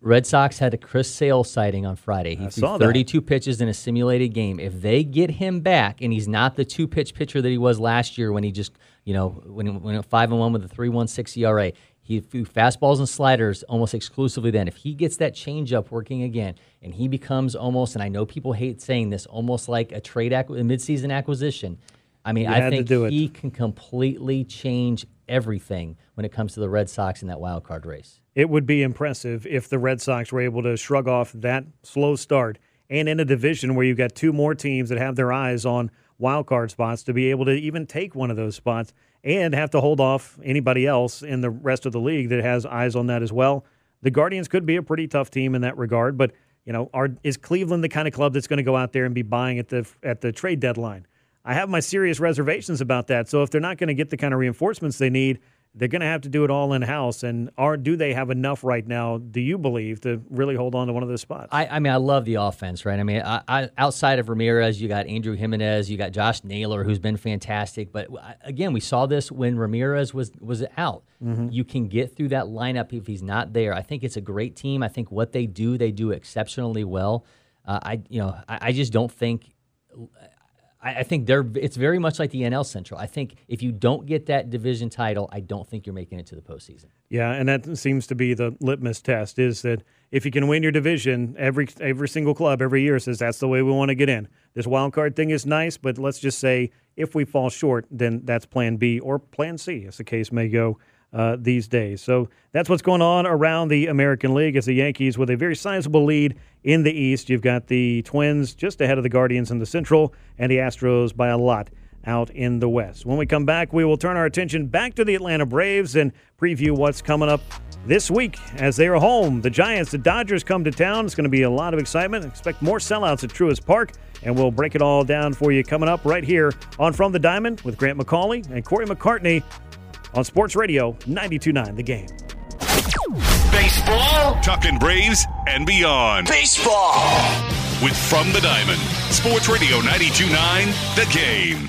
Speaker 5: Red Sox had a Chris Sale sighting on Friday. He
Speaker 4: I
Speaker 5: threw
Speaker 4: saw that.
Speaker 5: 32 pitches in a simulated game. If they get him back, and he's not the two pitch pitcher that he was last year when he just, you know, when he went five and one with a 3.16 ERA, he threw fastballs and sliders almost exclusively. Then, if he gets that changeup working again, and he becomes almost, and I know people hate saying this, almost like a trade ac- midseason acquisition. I mean,
Speaker 4: You
Speaker 5: I think
Speaker 4: it.
Speaker 5: he can completely change everything when it comes to the Red Sox in that wild card race.
Speaker 4: It would be impressive if the Red Sox were able to shrug off that slow start and in a division where you've got two more teams that have their eyes on wild card spots to be able to even take one of those spots and have to hold off anybody else in the rest of the league that has eyes on that as well. The Guardians could be a pretty tough team in that regard, but you know, are, is Cleveland the kind of club that's going to go out there and be buying at the at the trade deadline? I have my serious reservations about that. So if they're not going to get the kind of reinforcements they need, they're going to have to do it all in house. And are do they have enough right now? Do you believe to really hold on to one of those spots?
Speaker 5: I, I mean, I love the offense, right? I mean, I, I, outside of Ramirez, you got Andrés Giménez, you got Josh Naylor, who's been fantastic. But again, we saw this when Ramirez was was out. You can get through that lineup if he's not there. I think it's a great team. I think what they do, they do exceptionally well. Uh, I, you know, I, I just don't think. I, I think they're. It's very much like the NL Central. I think if you don't get that division title, I don't think you're making it to the postseason.
Speaker 4: Yeah, and that seems to be the litmus test is that if you can win your division, every every single club every year says that's the way we want to get in. This wild card thing is nice, but let's just say if we fall short, then that's plan B or plan C, as the case may go. Uh, these days. So that's what's going on around the American League as the Yankees with a very sizable lead in the East. You've got the Twins just ahead of the Guardians in the Central and the Astros by a lot out in the West. When we come back, we will turn our attention back to the Atlanta Braves and preview what's coming up this week as they are home. The Giants, the Dodgers come to town. It's going to be a lot of excitement. Expect more sellouts at Truist Park, and we'll break it all down for you coming up right here on From the Diamond with Grant McAuley and Corey McCartney on Sports Radio 92.9 The Game.
Speaker 3: Baseball, talking Braves and beyond.
Speaker 6: Baseball.
Speaker 3: With From the Diamond, Sports Radio 92.9 The Game.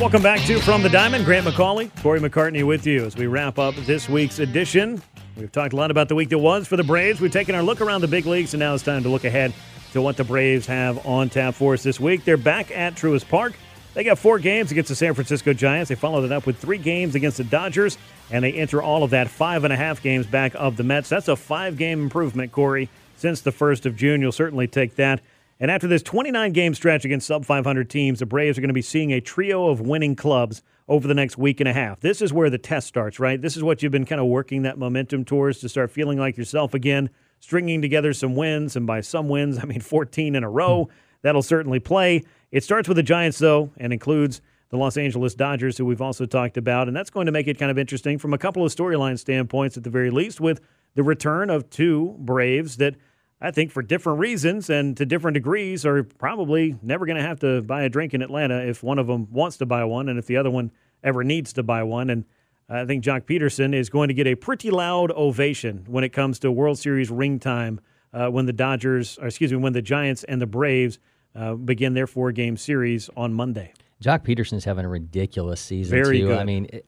Speaker 4: Welcome back to From the Diamond. Grant McAuley, Corey McCartney with you as we wrap up this week's edition. We've talked a lot about the week that was for the Braves. We've taken our look around the big leagues, and now it's time to look ahead to what the Braves have on tap for us this week. They're back at Truist Park. They got four games against the San Francisco Giants. They followed it up with three games against the Dodgers, and they enter all of that five and a half games back of the Mets. That's a five game improvement, Corey, since the 1st of June. You'll certainly take that. And after this 29 game stretch against sub 500 teams, the Braves are going to be seeing a trio of winning clubs over the next week and a half. This is where the test starts, right? This is what you've been kind of working that momentum towards to start feeling like yourself again, stringing together some wins. And by some wins, I mean 14 in a row. Hmm. That'll certainly play. It starts with the Giants, though, and includes the Los Angeles Dodgers, who we've also talked about. And that's going to make it kind of interesting from a couple of storyline standpoints, at the very least, with the return of two Braves that I think for different reasons and to different degrees are probably never going to have to buy a drink in Atlanta if one of them wants to buy one and if the other one ever needs to buy one. And I think Joc Pederson is going to get a pretty loud ovation when it comes to World Series ring time uh, when the Dodgers, or excuse me, when the Giants and the Braves uh, begin their four game series on Monday.
Speaker 5: Joc Pederson's having a ridiculous season
Speaker 4: Very
Speaker 5: too.
Speaker 4: good.
Speaker 5: I mean, it,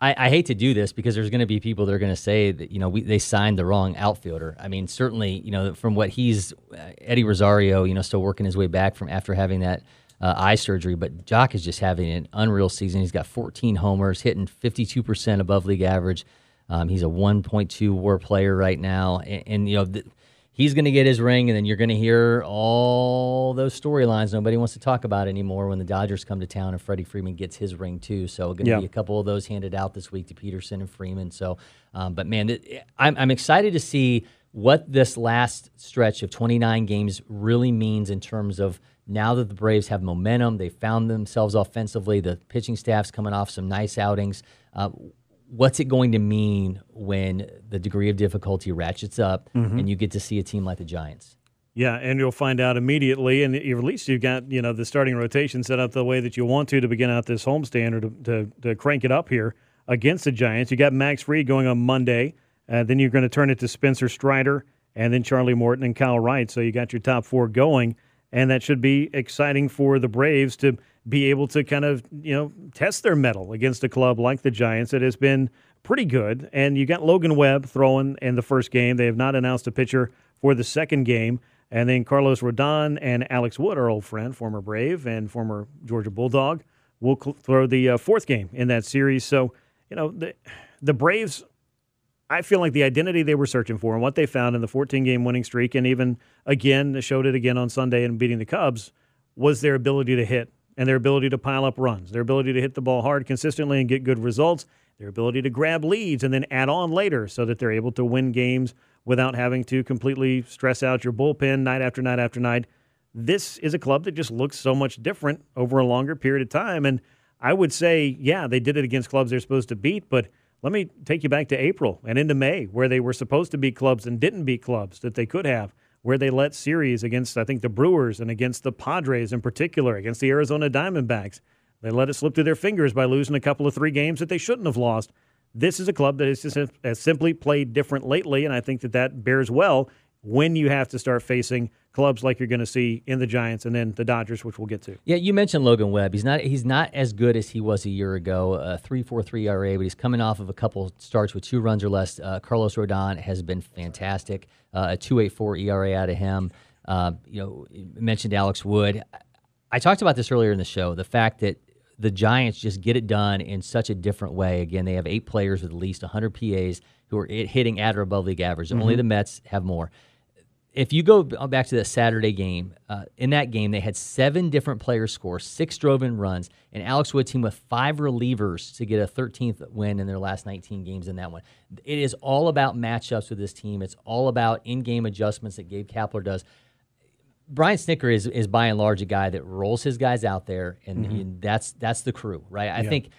Speaker 5: I, I hate to do this because there's going to be people that are going to say that you know we, they signed the wrong outfielder. I mean, certainly you know from what he's uh, Eddie Rosario, you know, still working his way back from after having that uh, eye surgery, but Joc is just having an unreal season. He's got 14 homers, hitting 52% above league average. Um, he's a 1.2 WAR player right now, and, and you know. th- He's going to get his ring, and then you're going to hear all those storylines nobody wants to talk about anymore when the Dodgers come to town and Freddie Freeman gets his ring too. So, going to
Speaker 4: Yeah.
Speaker 5: be a couple of those handed out this week to Pederson and Freeman. So, um, but man, it, I'm, I'm excited to see what this last stretch of 29 games really means in terms of now that the Braves have momentum, they found themselves offensively, the pitching staff's coming off some nice outings. Uh, what's it going to mean when the degree of difficulty ratchets up and you get to see a team like the Giants?
Speaker 4: Yeah, and you'll find out immediately, and at least you've got you know the starting rotation set up the way that you want to to begin out this homestand or to, to, to crank it up here against the Giants. You got Max Fried going on Monday, uh, then you're going to turn it to Spencer Strider, and then Charlie Morton and Kyle Wright. So you got your top four going, and that should be exciting for the Braves to be able to kind of you know test their mettle against a club like the Giants that has been pretty good. And you got Logan Webb throwing in the first game. They have not announced a pitcher for the second game. And then Carlos Rodon and Alex Wood, our old friend, former Brave and former Georgia Bulldog, will cl- throw the uh, fourth game in that series. So, you know, the, the Braves, I feel like the identity they were searching for and what they found in the 14 game winning streak, and even again, showed it again on Sunday and beating the Cubs, was their ability to hit and their ability to pile up runs, their ability to hit the ball hard consistently and get good results, their ability to grab leads and then add on later so that they're able to win games without having to completely stress out your bullpen night after night after night. This is a club that just looks so much different over a longer period of time. And I would say, yeah, they did it against clubs they're supposed to beat, but let me take you back to April and into May, where they were supposed to beat clubs and didn't beat clubs that they could have, where they let series against, I think, the Brewers and against the Padres in particular, against the Arizona Diamondbacks. They let it slip through their fingers by losing a couple of three games that they shouldn't have lost. This is a club that has, just, has simply played different lately, and I think that that bears well when you have to start facing clubs like you're going to see in the Giants and then the Dodgers, which we'll get to.
Speaker 5: Yeah, you mentioned Logan Webb. He's not he's not as good as he was a year ago. A three four three ERA, but he's coming off of a couple starts with two runs or less. Uh, Carlos Rodon has been fantastic. Uh, a two eight four ERA out of him. Uh, you know, you mentioned Alex Wood. I talked about this earlier in the show. The fact that the Giants just get it done in such a different way. Again, they have eight players with at least 100 PAs who are hitting at or above league average. Mm-hmm. Only the Mets have more. If you go back to the Saturday game, uh, in that game, they had seven different players score, six drove in runs, and Alex Wood team with five relievers to get a 13th win in their last 19 games in that one. It is all about matchups with this team. It's all about in game adjustments that Gabe Kapler does. Brian Snitker is is by and large a guy that rolls his guys out there, and, mm-hmm. and that's that's the crew, right? I yeah. think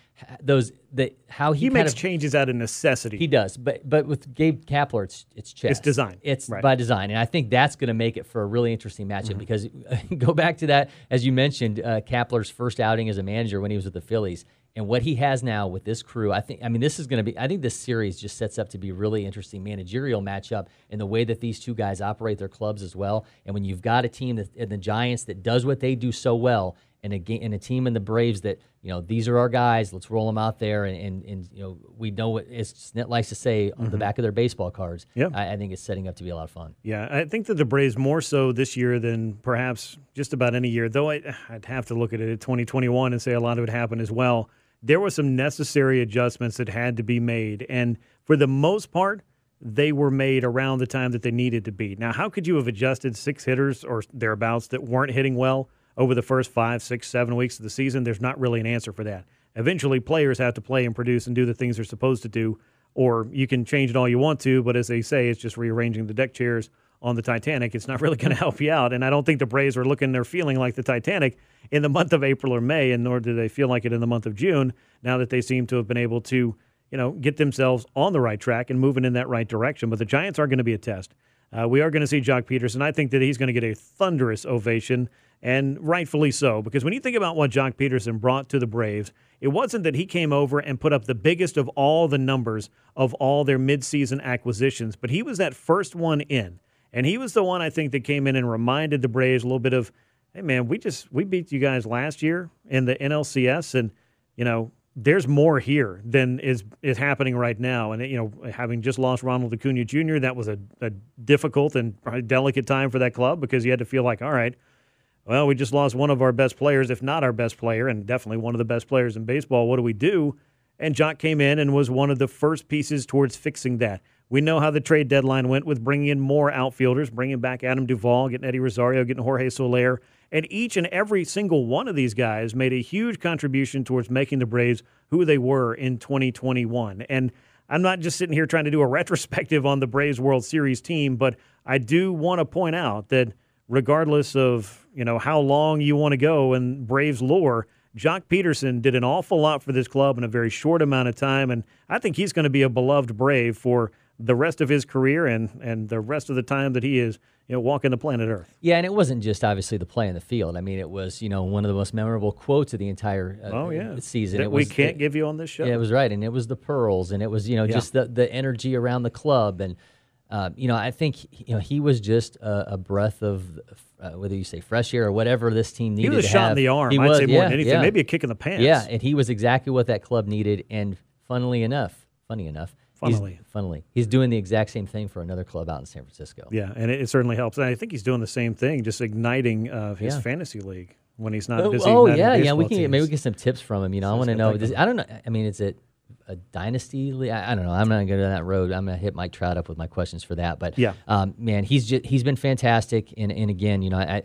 Speaker 5: those that how he,
Speaker 4: he makes
Speaker 5: of,
Speaker 4: changes out of necessity.
Speaker 5: He does, but but with Gabe Kapler, it's it's chess.
Speaker 4: It's design.
Speaker 5: It's right. by design, and I think that's going to make it for a really interesting matchup mm-hmm. because go back to that as you mentioned, uh, Kapler's first outing as a manager when he was with the Phillies and what he has now with this crew, I think. I mean, this is going to be. I think this series just sets up to be really interesting managerial matchup in the way that these two guys operate their clubs as well. And when you've got a team that, in the Giants that does what they do so well, and a and a team in the Braves that you know these are our guys. Let's roll them out there, and and, and you know we know what as Snit likes to say on mm-hmm. the back of their baseball cards.
Speaker 4: Yeah,
Speaker 5: I, I, think it's setting up to be a lot of fun.
Speaker 4: Yeah, I think that the Braves more so this year than perhaps just about any year. Though I, would have to look at it at 2021 and say a lot of it happened as well there were some necessary adjustments that had to be made. And for the most part, they were made around the time that they needed to be. Now, how could you have adjusted six hitters or thereabouts that weren't hitting well over the first five, six, seven weeks of the season? There's not really an answer for that. Eventually, players have to play and produce and do the things they're supposed to do, or you can change it all you want to, but as they say, it's just rearranging the deck chairs on the Titanic. It's not really going to help you out. And I don't think the Braves are looking, they're feeling like the Titanic in the month of April or May, and nor do they feel like it in the month of June. Now that they seem to have been able to, you know, get themselves on the right track and moving in that right direction. But the Giants are going to be a test. Uh, we are going to see Joc Pederson. I think that he's going to get a thunderous ovation, and rightfully so, because when you think about what Joc Pederson brought to the Braves, it wasn't that he came over and put up the biggest of all the numbers of all their midseason acquisitions, but he was that first one in. And he was the one I think that came in and reminded the Braves a little bit of, hey man, we just we beat you guys last year in the NLCS, and you know there's more here than is is happening right now. And you know, having just lost Ronald Acuna Jr., that was a, a difficult and delicate time for that club because you had to feel like, all right, well, we just lost one of our best players, if not our best player, and definitely one of the best players in baseball. What do we do? And Joc came in and was one of the first pieces towards fixing that. We know how the trade deadline went with bringing in more outfielders, bringing back Adam Duvall, getting Eddie Rosario, getting Jorge Soler. And each and every single one of these guys made a huge contribution towards making the Braves who they were in 2021. And I'm not just sitting here trying to do a retrospective on the Braves World Series team, but I do want to point out that regardless of, you know, how long you want to go in Braves lore, Joc Pederson did an awful lot for this club in a very short amount of time, and I think he's going to be a beloved Brave for the rest of his career and and the rest of the time that he is you know walking the planet Earth.
Speaker 5: Yeah, and it wasn't just obviously the play in the field. I mean, it was you know one of the most memorable quotes of the entire uh,
Speaker 4: oh yeah
Speaker 5: season.
Speaker 4: That we can't give you on this show.
Speaker 5: Yeah, it was right, and it was the pearls, and it was you know yeah. just the the energy around the club and. uh, you know, I think you know he was just a, a breath of uh, whether you say fresh air or whatever this team needed.
Speaker 4: He was a shot
Speaker 5: have.
Speaker 4: in the arm.
Speaker 5: He
Speaker 4: I'd
Speaker 5: was,
Speaker 4: say more
Speaker 5: yeah,
Speaker 4: than anything.
Speaker 5: yeah.
Speaker 4: Maybe a kick in the pants.
Speaker 5: Yeah, and he was exactly what that club needed. And funnily enough, funny enough, he's-
Speaker 4: Funnily.
Speaker 5: funnily, he's doing the exact same thing for another club out in San Francisco.
Speaker 4: Yeah, and it, it certainly helps. And I think he's doing the same thing, just igniting uh, his
Speaker 5: Yeah.
Speaker 4: fantasy league when he's not
Speaker 5: Oh,
Speaker 4: busy.
Speaker 5: oh yeah, yeah. We can maybe we get some tips from him. You know, I want to know. Does, I don't know. I mean, is it a dynasty league? I, I don't know. I'm not going to go down that road. I'm going to hit Mike Trout up with my questions for that. But
Speaker 4: Yeah.
Speaker 5: um, man, he's just he's been fantastic. And and again, you know, I.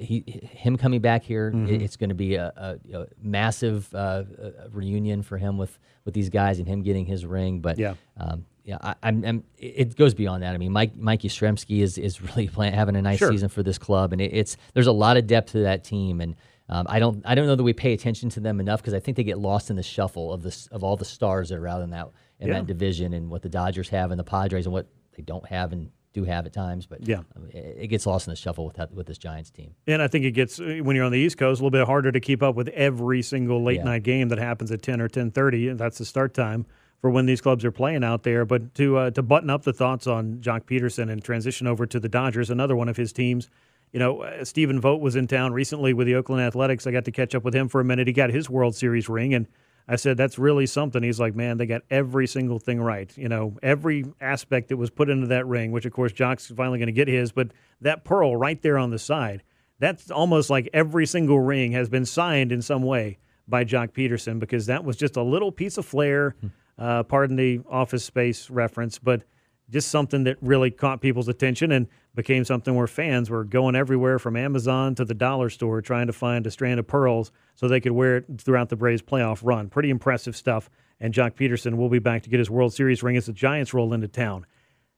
Speaker 5: He, him coming back here,
Speaker 4: Mm-hmm.
Speaker 5: it- it's going to be a, a, a massive uh, uh, reunion for him with, with these guys and him getting his ring. But
Speaker 4: Yeah.
Speaker 5: um, yeah, I, I'm, I'm, it goes beyond that. I mean, Mike Mike Yastrzemski is is really playing, having a nice
Speaker 4: Sure.
Speaker 5: season for this club, and it, it's there's a lot of depth to that team, and um, I don't I don't know that we pay attention to them enough because I think they get lost in the shuffle of this of all the stars that are out in that in
Speaker 4: Yeah.
Speaker 5: that division and what the Dodgers have and the Padres and what they don't have and do have at times. But
Speaker 4: Yeah.
Speaker 5: um, it, it gets lost in the shuffle with that, with this Giants team.
Speaker 4: And I think it gets when you're on the East Coast a little bit harder to keep up with every single late
Speaker 5: Yeah.
Speaker 4: night game that happens at 10 or 10:30. and That's the start time for when these clubs are playing out there. But to uh, to button up the thoughts on Joc Pederson and transition over to the Dodgers, another one of his teams. You know, uh, Stephen Vogt was in town recently with the Oakland Athletics. I got to catch up with him for a minute. He got his World Series ring, and I said, "That's really something." He's like, "Man, they got every single thing right. You know, every aspect that was put into that ring. Which, of course, Joc's finally going to get his. But that pearl right there on the side, that's almost like every single ring has been signed in some way by Joc Pederson because that was just a little piece of flair. Uh, pardon the office space reference, but just something that really caught people's attention and became something where fans were going everywhere from Amazon to the dollar store trying to find a strand of pearls so they could wear it throughout the Braves playoff run. Pretty impressive stuff. And Joc Pederson will be back to get his World Series ring as the Giants roll into town.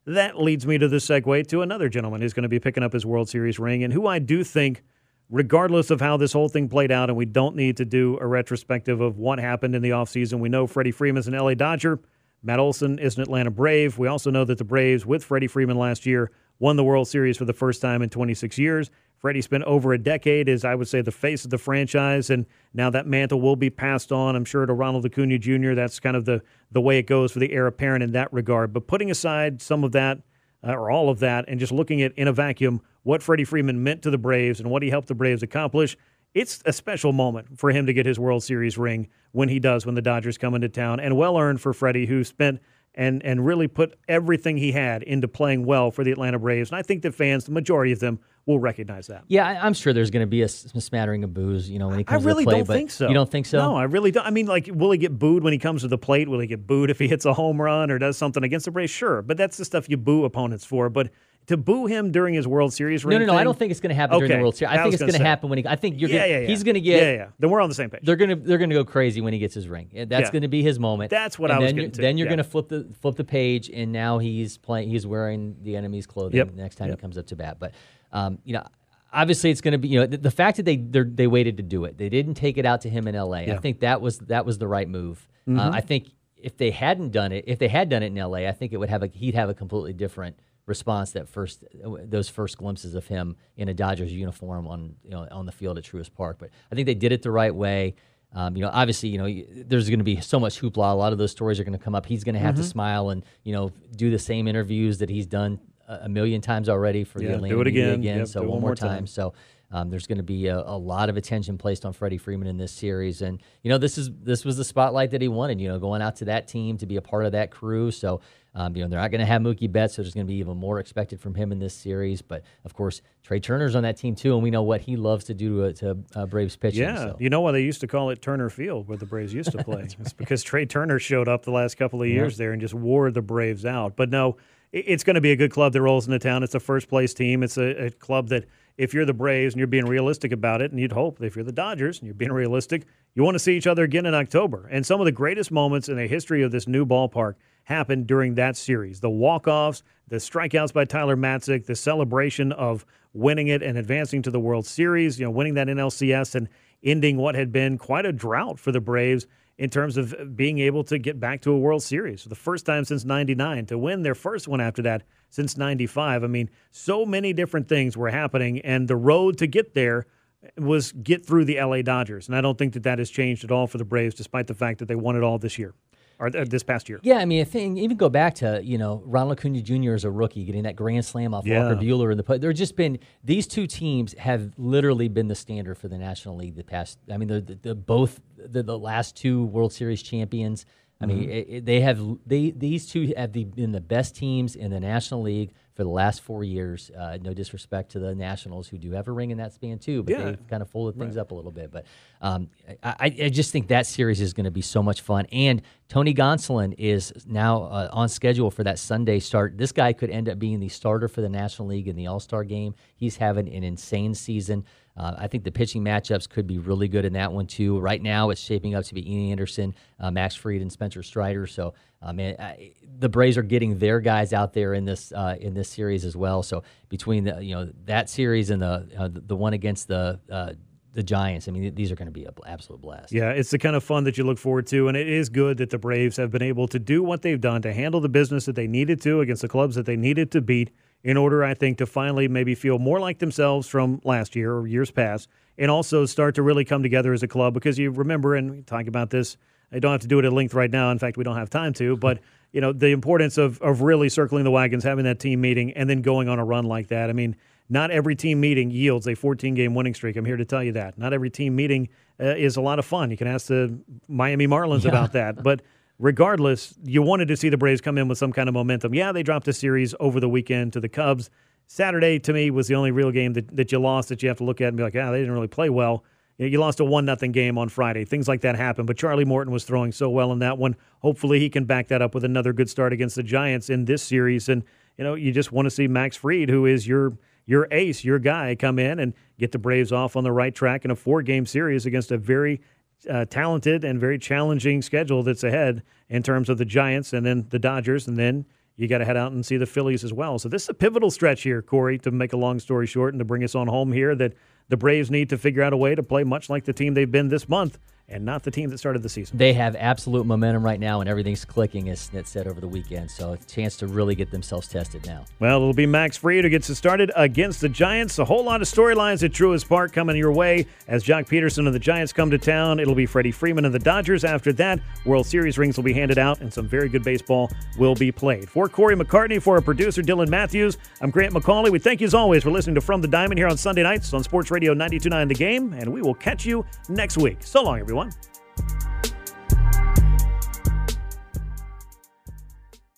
Speaker 4: That leads me to the segue to another gentleman who's going to be picking up his World Series ring and who I do think, regardless of how this whole thing played out, and we don't need to do a retrospective of what happened in the offseason. We know Freddie Freeman's an LA Dodger. Matt Olson is an Atlanta Brave. We also know that the Braves, with Freddie Freeman last year, won the World Series for the first time in 26 years. Freddie spent over a decade as, I would say, the face of the franchise, and now that mantle will be passed on, I'm sure, to Ronald Acuna Jr. That's kind of the, the way it goes for the heir apparent in that regard. But putting aside some of that, uh, or all of that, and just looking at in a vacuum what Freddie Freeman meant to the Braves and what he helped the Braves accomplish, it's a special moment for him to get his World Series ring when he does when the Dodgers come into town, and well earned for Freddie, who spent and and really put everything he had into playing well for the Atlanta Braves. And I think that fans, the majority of them, will recognize that.
Speaker 5: Yeah, I, I'm sure there's going to be a, smattering of booze, you know, when he
Speaker 4: I
Speaker 5: comes
Speaker 4: really
Speaker 5: to play.
Speaker 4: don't
Speaker 5: but
Speaker 4: think so.
Speaker 5: You don't think so?
Speaker 4: No, I really don't. I mean, like, will he get booed when he comes to the plate? Will he get booed if he hits a home run or does something against the Braves? Sure, but that's the stuff you boo opponents for. But to boo him during his World Series ring
Speaker 5: no, no, no. I don't think it's going to happen during
Speaker 4: Okay,
Speaker 5: the World Series. I,
Speaker 4: I
Speaker 5: think it's going to happen when he. I think you're.
Speaker 4: Yeah,
Speaker 5: gonna,
Speaker 4: yeah, yeah.
Speaker 5: He's going to get.
Speaker 4: Yeah, yeah. Then we're on the same page.
Speaker 5: They're gonna they're gonna go crazy when he gets his ring. That's
Speaker 4: Yeah.
Speaker 5: going to be his moment.
Speaker 4: That's what
Speaker 5: and
Speaker 4: I was
Speaker 5: then you're,
Speaker 4: to,
Speaker 5: Then you're
Speaker 4: yeah.
Speaker 5: going to flip the flip the page, and now he's playing. He's wearing the enemy's clothing
Speaker 4: Yep.
Speaker 5: next time
Speaker 4: Yep.
Speaker 5: he comes up to bat. But um, you know, obviously it's going to be you know the, the fact that they they're- waited to do it. They didn't take it out to him in L.A. I
Speaker 4: Yeah. Mm-hmm.
Speaker 5: think that was that was the right move. Uh, I think if they hadn't done it, if they had done it in L.A., I think it would have a he'd have a completely different response that first those first glimpses of him in a Dodgers uniform on you know on the field at Truist Park. But I think they did it the right way. Um, you know, obviously, you know, there's going to be so much hoopla. A lot of those stories are going to come up. He's going to have
Speaker 4: Mm-hmm.
Speaker 5: to smile and you know do the same interviews that he's done a, million times already for
Speaker 4: Yeah,
Speaker 5: the Atlanta
Speaker 4: do it
Speaker 5: media
Speaker 4: again. Yep,
Speaker 5: so one
Speaker 4: one
Speaker 5: more
Speaker 4: more time.
Speaker 5: time. So um, there's going to be a, a lot of attention placed on Freddie Freeman in this series, and you know this is this was the spotlight that he wanted. You know, going out to that team to be a part of that crew. So um, you know they're not going to have Mookie Betts, so there's going to be even more expected from him in this series. But of course, Trey Turner's on that team too, and we know what he loves to do to, to uh, Braves pitching.
Speaker 4: Yeah,
Speaker 5: so.
Speaker 4: you know why they used to call it Turner Field, where the Braves used to play? It's because Trey Turner showed up the last couple of years there and just wore the Braves out. But no, it's going to be a good club that rolls into town. It's a first place team. It's a, a club that, if you're the Braves and you're being realistic about it, and you'd hope if you're the Dodgers and you're being realistic, you want to see each other again in October. And some of the greatest moments in the history of this new ballpark happened during that series. The walk-offs, the strikeouts by Tyler Matzek, the celebration of winning it and advancing to the World Series, you know, winning that NLCS and ending what had been quite a drought for the Braves in terms of being able to get back to a World Series for the first time since 99 to win their first one after that since 95. I mean, so many different things were happening and the road to get there was get through the LA Dodgers. And I don't think that that has changed at all for the Braves despite the fact that they won it all this year. or uh, this past year.
Speaker 5: Yeah, I mean, I think even go back to you know Ronald Acuna Jr. as a rookie getting that grand slam off
Speaker 4: Yeah.
Speaker 5: Walker Buehler in the. There have just been these two teams have literally been the standard for the National League the past. I mean, they're, the the both the, the last two World Series champions. I mean, it, it- they have they these two have the, been the best teams in the National League for the last four years. Uh, no disrespect to the Nationals, who do have a ring in that span too, but
Speaker 4: Yeah.
Speaker 5: they've kind of folded things up a little bit. But um, I, I I just think that series is going to be so much fun. And Tony Gonsolin is now uh, on schedule for that Sunday start. This guy could end up being the starter for the National League in the All Star game. He's having an insane season. Uh, I think the pitching matchups could be really good in that one too. Right now, it's shaping up to be Ian Anderson, uh, Max Fried, and Spencer Strider. So, uh, man, I, the Braves are getting their guys out there in this uh, in this series as well. So between the you know that series and the uh, the, the one against the uh, the Giants, I mean, these are going to be an absolute blast.
Speaker 4: Yeah, it's the kind of fun that you look forward to, and it is good that the Braves have been able to do what they've done to handle the business that they needed to against the clubs that they needed to beat in order, I think, to finally maybe feel more like themselves from last year or years past, and also start to really come together as a club. Because you remember, and we talk about this, I don't have to do it at length right now. In fact, we don't have time to, but you know the importance of of really circling the wagons, having that team meeting, and then going on a run like that. I mean. Not every team meeting yields a 14 game winning streak. I'm here to tell you that. Not every team meeting uh, is a lot of fun. You can ask the Miami Marlins about that. But regardless, you wanted to see the Braves come in with some kind of momentum. Yeah, they dropped a series over the weekend to the Cubs. Saturday, to me, was the only real game that, that you lost that you have to look at and be like, yeah, they didn't really play well. You, know, you lost a one nothing game on Friday. Things like that happen. But Charlie Morton was throwing so well in that one. Hopefully, he can back that up with another good start against the Giants in this series. And you know, you just want to see Max Fried, who is your your ace, your guy, come in and get the Braves off on the right track in a four game series against a very uh, talented and very challenging schedule that's ahead in terms of the Giants and then the Dodgers, and then you got to head out and see the Phillies as well. So this is a pivotal stretch here, Corey. To make a long story short, and to bring us on home here, that the Braves need to figure out a way to play much like the team they've been this month, and not the team that started the season.
Speaker 5: They have absolute momentum right now, and everything's clicking, as Snit said over the weekend. So, a chance to really get themselves tested now.
Speaker 4: Well, it'll be Max Fried who gets it started against the Giants. A whole lot of storylines at Truist Park coming your way as Joc Pederson and the Giants come to town. It'll be Freddie Freeman and the Dodgers. After that, World Series rings will be handed out and some very good baseball will be played. For Corey McCartney, for our producer Dylan Matthews, I'm Grant McAuley. We thank you as always for listening to From the Diamond here on Sunday nights on Sports Radio 92.9 The Game, and we will catch you next week. So long, everyone.